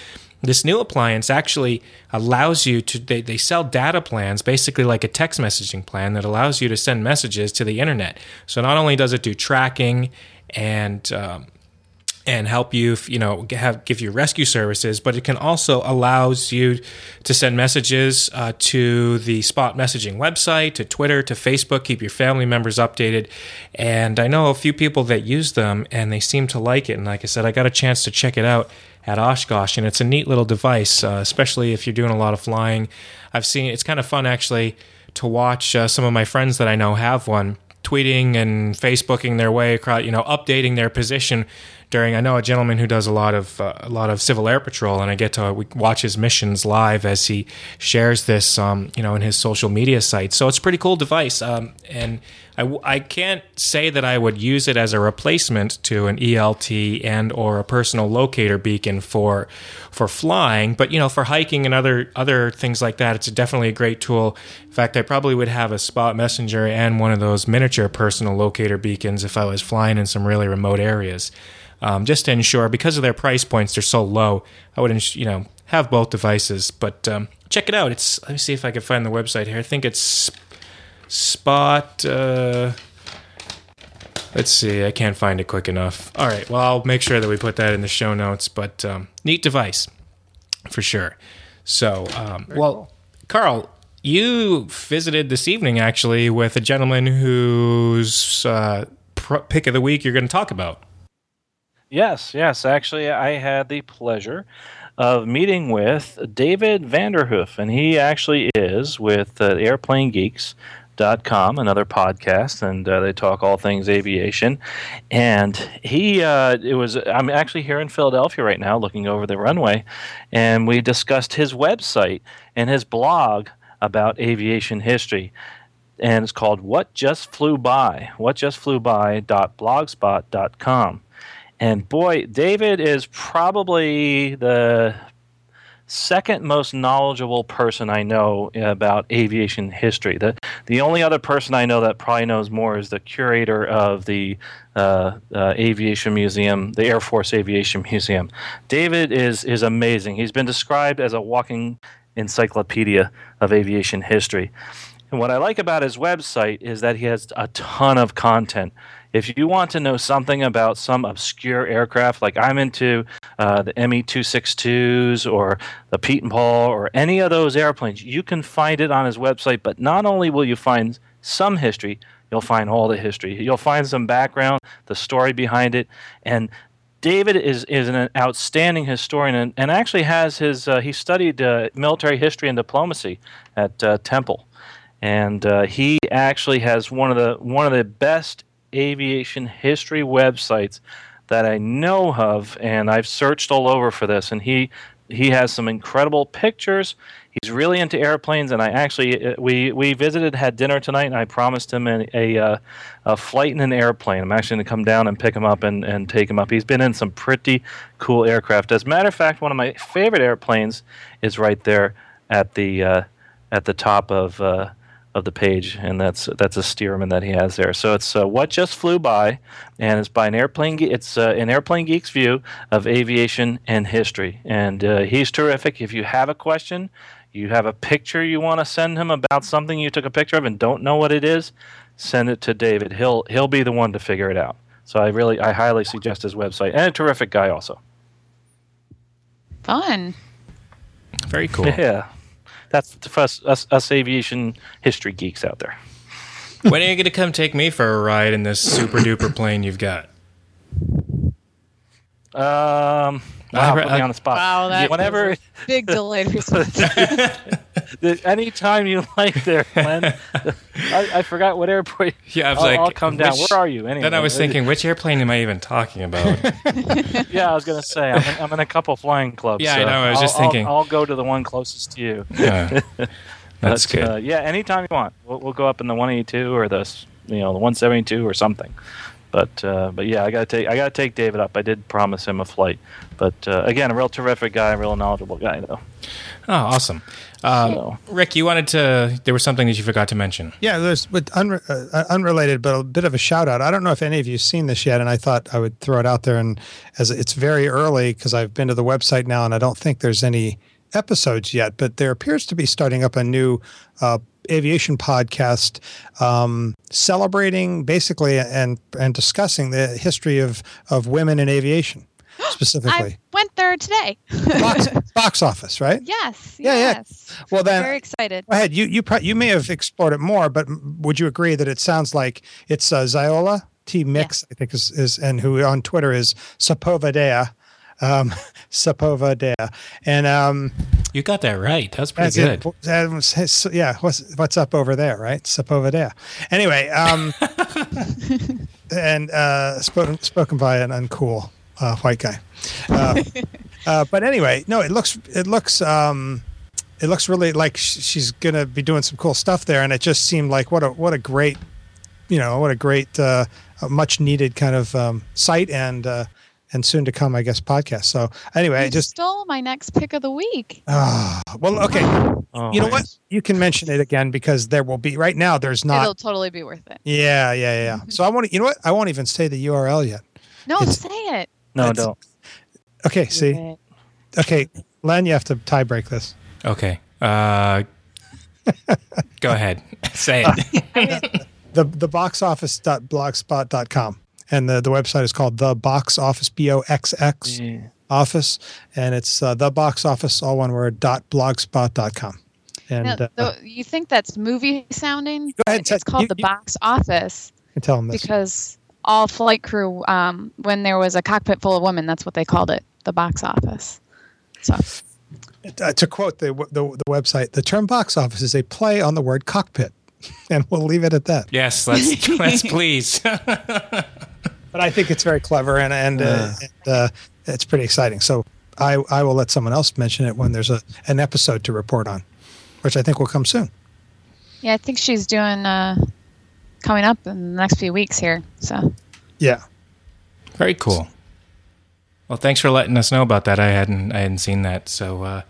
This new appliance actually allows you to, they, they sell data plans, basically like a text messaging plan that allows you to send messages to the internet. So not only does it do tracking and um, and help you, you know, have give you rescue services. But it can also allows you to send messages uh, to the Spot messaging website, to Twitter, to Facebook. Keep your family members updated. And I know a few people that use them, and they seem to like it. And like I said, I got a chance to check it out at Oshkosh, and it's a neat little device, uh, especially if you're doing a lot of flying. I've seen it's kind of fun actually to watch uh, some of my friends that I know have one tweeting and Facebooking their way across, you know, updating their position during. I know a gentleman who does a lot of uh, a lot of civil air patrol, and I get to watch his missions live as he shares this, um, you know, in his social media site. So it's a pretty cool device, um, and I, I can't say that I would use it as a replacement to an ELT and or a personal locator beacon for for flying, but you know, for hiking and other other things like that, it's definitely a great tool. In fact, I probably would have a spot messenger and one of those miniature personal locator beacons if I was flying in some really remote areas um, just to ensure because of their price points they're so low. I would you know have both devices, but um, check it out. It's let me see if I can find the website here. I think it's Spot. Uh, let's see. I can't find it quick enough. All right. Well, I'll make sure that we put that in the show notes. But um, neat device for sure. So, um, well, cool. Carl, you visited this evening actually with a gentleman whose uh, pick of the week you're going to talk about. Yes, yes. Actually, I had the pleasure of meeting with David Vanderhoof, and he actually is with uh, Airplane. Dot com, another podcast, and uh, they talk all things aviation. And he, uh, it was, I'm actually here in Philadelphia right now, looking over the runway, and we discussed his website and his blog about aviation history and it's called What Just Flew By, whatjustflewby.blogspot.com. And boy, David is probably the second most knowledgeable person I know about aviation history. The the only other person I know that probably knows more is the curator of the uh, uh, aviation museum, the Air Force Aviation Museum. David is is amazing. He's been described as a walking encyclopedia of aviation history. And what I like about his website is that he has a ton of content if you want to know something about some obscure aircraft, like I'm into uh, the ME 262s or the Pete and Paul or any of those airplanes, you can find it on his website. But not only will you find some history, you'll find all the history. You'll find some background, the story behind it, and David is, is an outstanding historian and, and actually has his uh, he studied uh, military history and diplomacy at uh, Temple, and uh, he actually has one of the one of the best aviation history websites that I know of, and I've searched all over for this. And he he has some incredible pictures. He's really into airplanes, and I actually uh, we we visited, had dinner tonight, and I promised him a a, uh, a flight in an airplane. I'm actually going to come down and pick him up and, and take him up. He's been in some pretty cool aircraft. As a matter of fact, one of my favorite airplanes is right there at the uh, at the top of. Uh, of the page, and that's that's a Stearman that he has there. So it's uh, what just flew by, and it's by an airplane. Ge- it's uh, an airplane geek's view of aviation and history, and uh, he's terrific. If you have a question, you have a picture you want to send him about something you took a picture of and don't know what it is, send it to David. He'll he'll be the one to figure it out. So I really I highly suggest his website, and a terrific guy also. Fun. Very cool. Yeah that's for us, us, us aviation history geeks out there. when are you going to come take me for a ride in this super duper plane you've got? Um, wow, put me on the spot. Wow, that whenever big delayed response. Anytime you like, there, Glenn. I, I, forgot what airport. Yeah, I was I'll, like, I'll come down. Where are you? Anyway, then I was thinking, which airplane am I even talking about? yeah, I was gonna say I'm in, I'm in a couple flying clubs. Yeah, so I know. I was I'll, just thinking. I'll, I'll, go to the one closest to you. Yeah, that's but, good. Uh, yeah, anytime you want, we'll, we'll go up in the 182 or the you know the 172 or something. But uh, but yeah, I gotta take I gotta take David up. I did promise him a flight. But uh, again, a real terrific guy, a real knowledgeable guy, though. Oh, awesome. Um, so. Rick, you wanted to. There was something that you forgot to mention. Yeah, there's but unre- uh, unrelated, but a bit of a shout out. I don't know if any of you've seen this yet, and I thought I would throw it out there. And as it's very early because I've been to the website now, and I don't think there's any episodes yet, but there appears to be starting up a new uh, aviation podcast um, celebrating basically and and discussing the history of of women in aviation specifically. I went there today. box, box office, right? yes. Yeah, yeah. yes. Well, then Very excited. Go ahead. You you pro- you may have explored it more, but would you agree that it sounds like it's uh, Ziola T Mix? I think is is and who on Twitter is Sapovadea, um, Sapovadea, and um, You got that right. That's pretty that's good. it. That was his- yeah. What's what's up over there, right? Sapovadea. Anyway, um, and uh, spoken spoken by an uncool uh, white guy. Uh, uh, but anyway, no, it looks it looks um, it looks really like she's gonna be doing some cool stuff there, and it just seemed like what a what a great you know what a great uh, a much needed kind of um, site and uh, and soon to come, I guess, podcast. So anyway, I just stole my next pick of the week. ah well, okay. Oh, You know what? You can mention it again because there will be right now. There's not. It'll totally be worth it. Yeah, yeah, yeah. So I want to. You know what? I won't even say the URL yet. No, It's- say it. No, It's- don't. Okay. Do See. it. Okay, Len, you have to tie break this. Okay. Uh, go ahead. Say it. the the box office.blogspot.com and the, the website is called the box office b-o-x-x Yeah. office and it's uh, the box office all one word dot blogspot.com and Now, uh, you think that's movie sounding? Go ahead, It's Ted. called You- the you- box office you can tell them this because all flight crew, um, when there was a cockpit full of women, that's what they called it, the box office. So uh, to quote the, the the website the term box office is a play on the word cockpit and we'll leave it at that yes, let's let's please. but i think it's very clever and and, uh, and uh, it's pretty exciting so i i will let someone else mention it when there's a an episode to report on which i think will come soon yeah, I think she's doing uh, coming up in the next few weeks here. So yeah Very cool. Well, thanks for letting us know about that. I hadn't I hadn't seen that. So uh,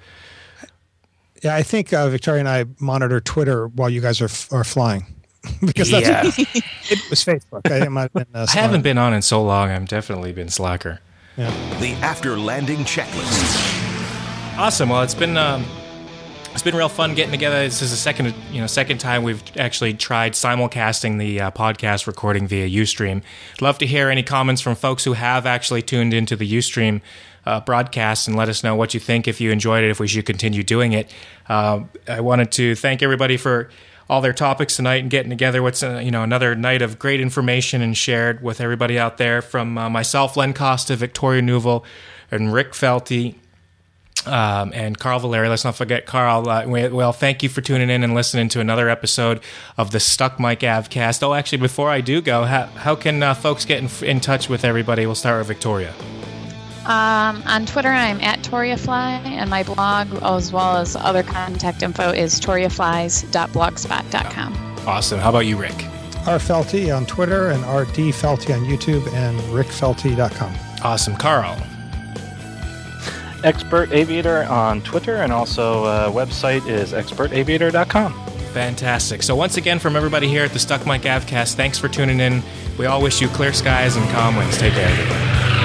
Yeah, I think uh, Victoria and I monitor Twitter while you guys are f- are flying because that's yeah, it was Facebook. I, might have been, uh, I haven't been on in so long. I've definitely been slacker. The after landing checklist. Awesome. Well, it's been um, it's been real fun getting together. This is the second you know second time we've actually tried simulcasting the uh, podcast recording via UStream. Love to hear any comments from folks who have actually tuned into the UStream uh, broadcast and let us know what you think. If you enjoyed it, if we should continue doing it. Uh, I wanted to thank everybody for all their topics tonight and getting together. What's uh, you know another night of great information and shared with everybody out there. From uh, myself, Len Costa, Victoria Neuville, and Rick Felty um, and Carl Valeri. Let's not forget Carl. Uh, we- well, thank you for tuning in and listening to another episode of the Stuck Mic Avcast. Oh, actually, before I do go, how, how can uh, folks get in, in touch with everybody? We'll start with Victoria. Um, on Twitter, I'm at ToriaFly, and my blog, as well as other contact info, is toriaflies.blogspot.com. Awesome. How about you, Rick? R Felty on Twitter and RD Felty on YouTube and rickfelty.com. Awesome. Carl. Expert Aviator on Twitter, and also uh, website is expertaviator.com. Fantastic. So, once again, from everybody here at the Stuck Mic Avcast, thanks for tuning in. We all wish you clear skies and calm winds. Take care, everybody.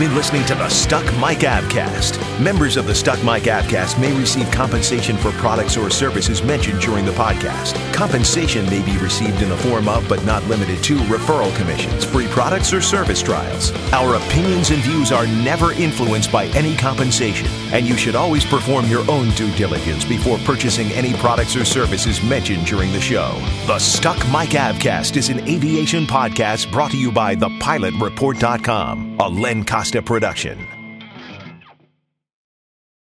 been listening to the Stuck Mic Avcast. Members of the Stuck Mic Avcast may receive compensation for products or services mentioned during the podcast. Compensation may be received in the form of, but not limited to, referral commissions, free products, or service trials. Our opinions and views are never influenced by any compensation, and you should always perform your own due diligence before purchasing any products or services mentioned during the show. The Stuck Mic Avcast is an aviation podcast brought to you by thepilotreport.com a Len Costa production.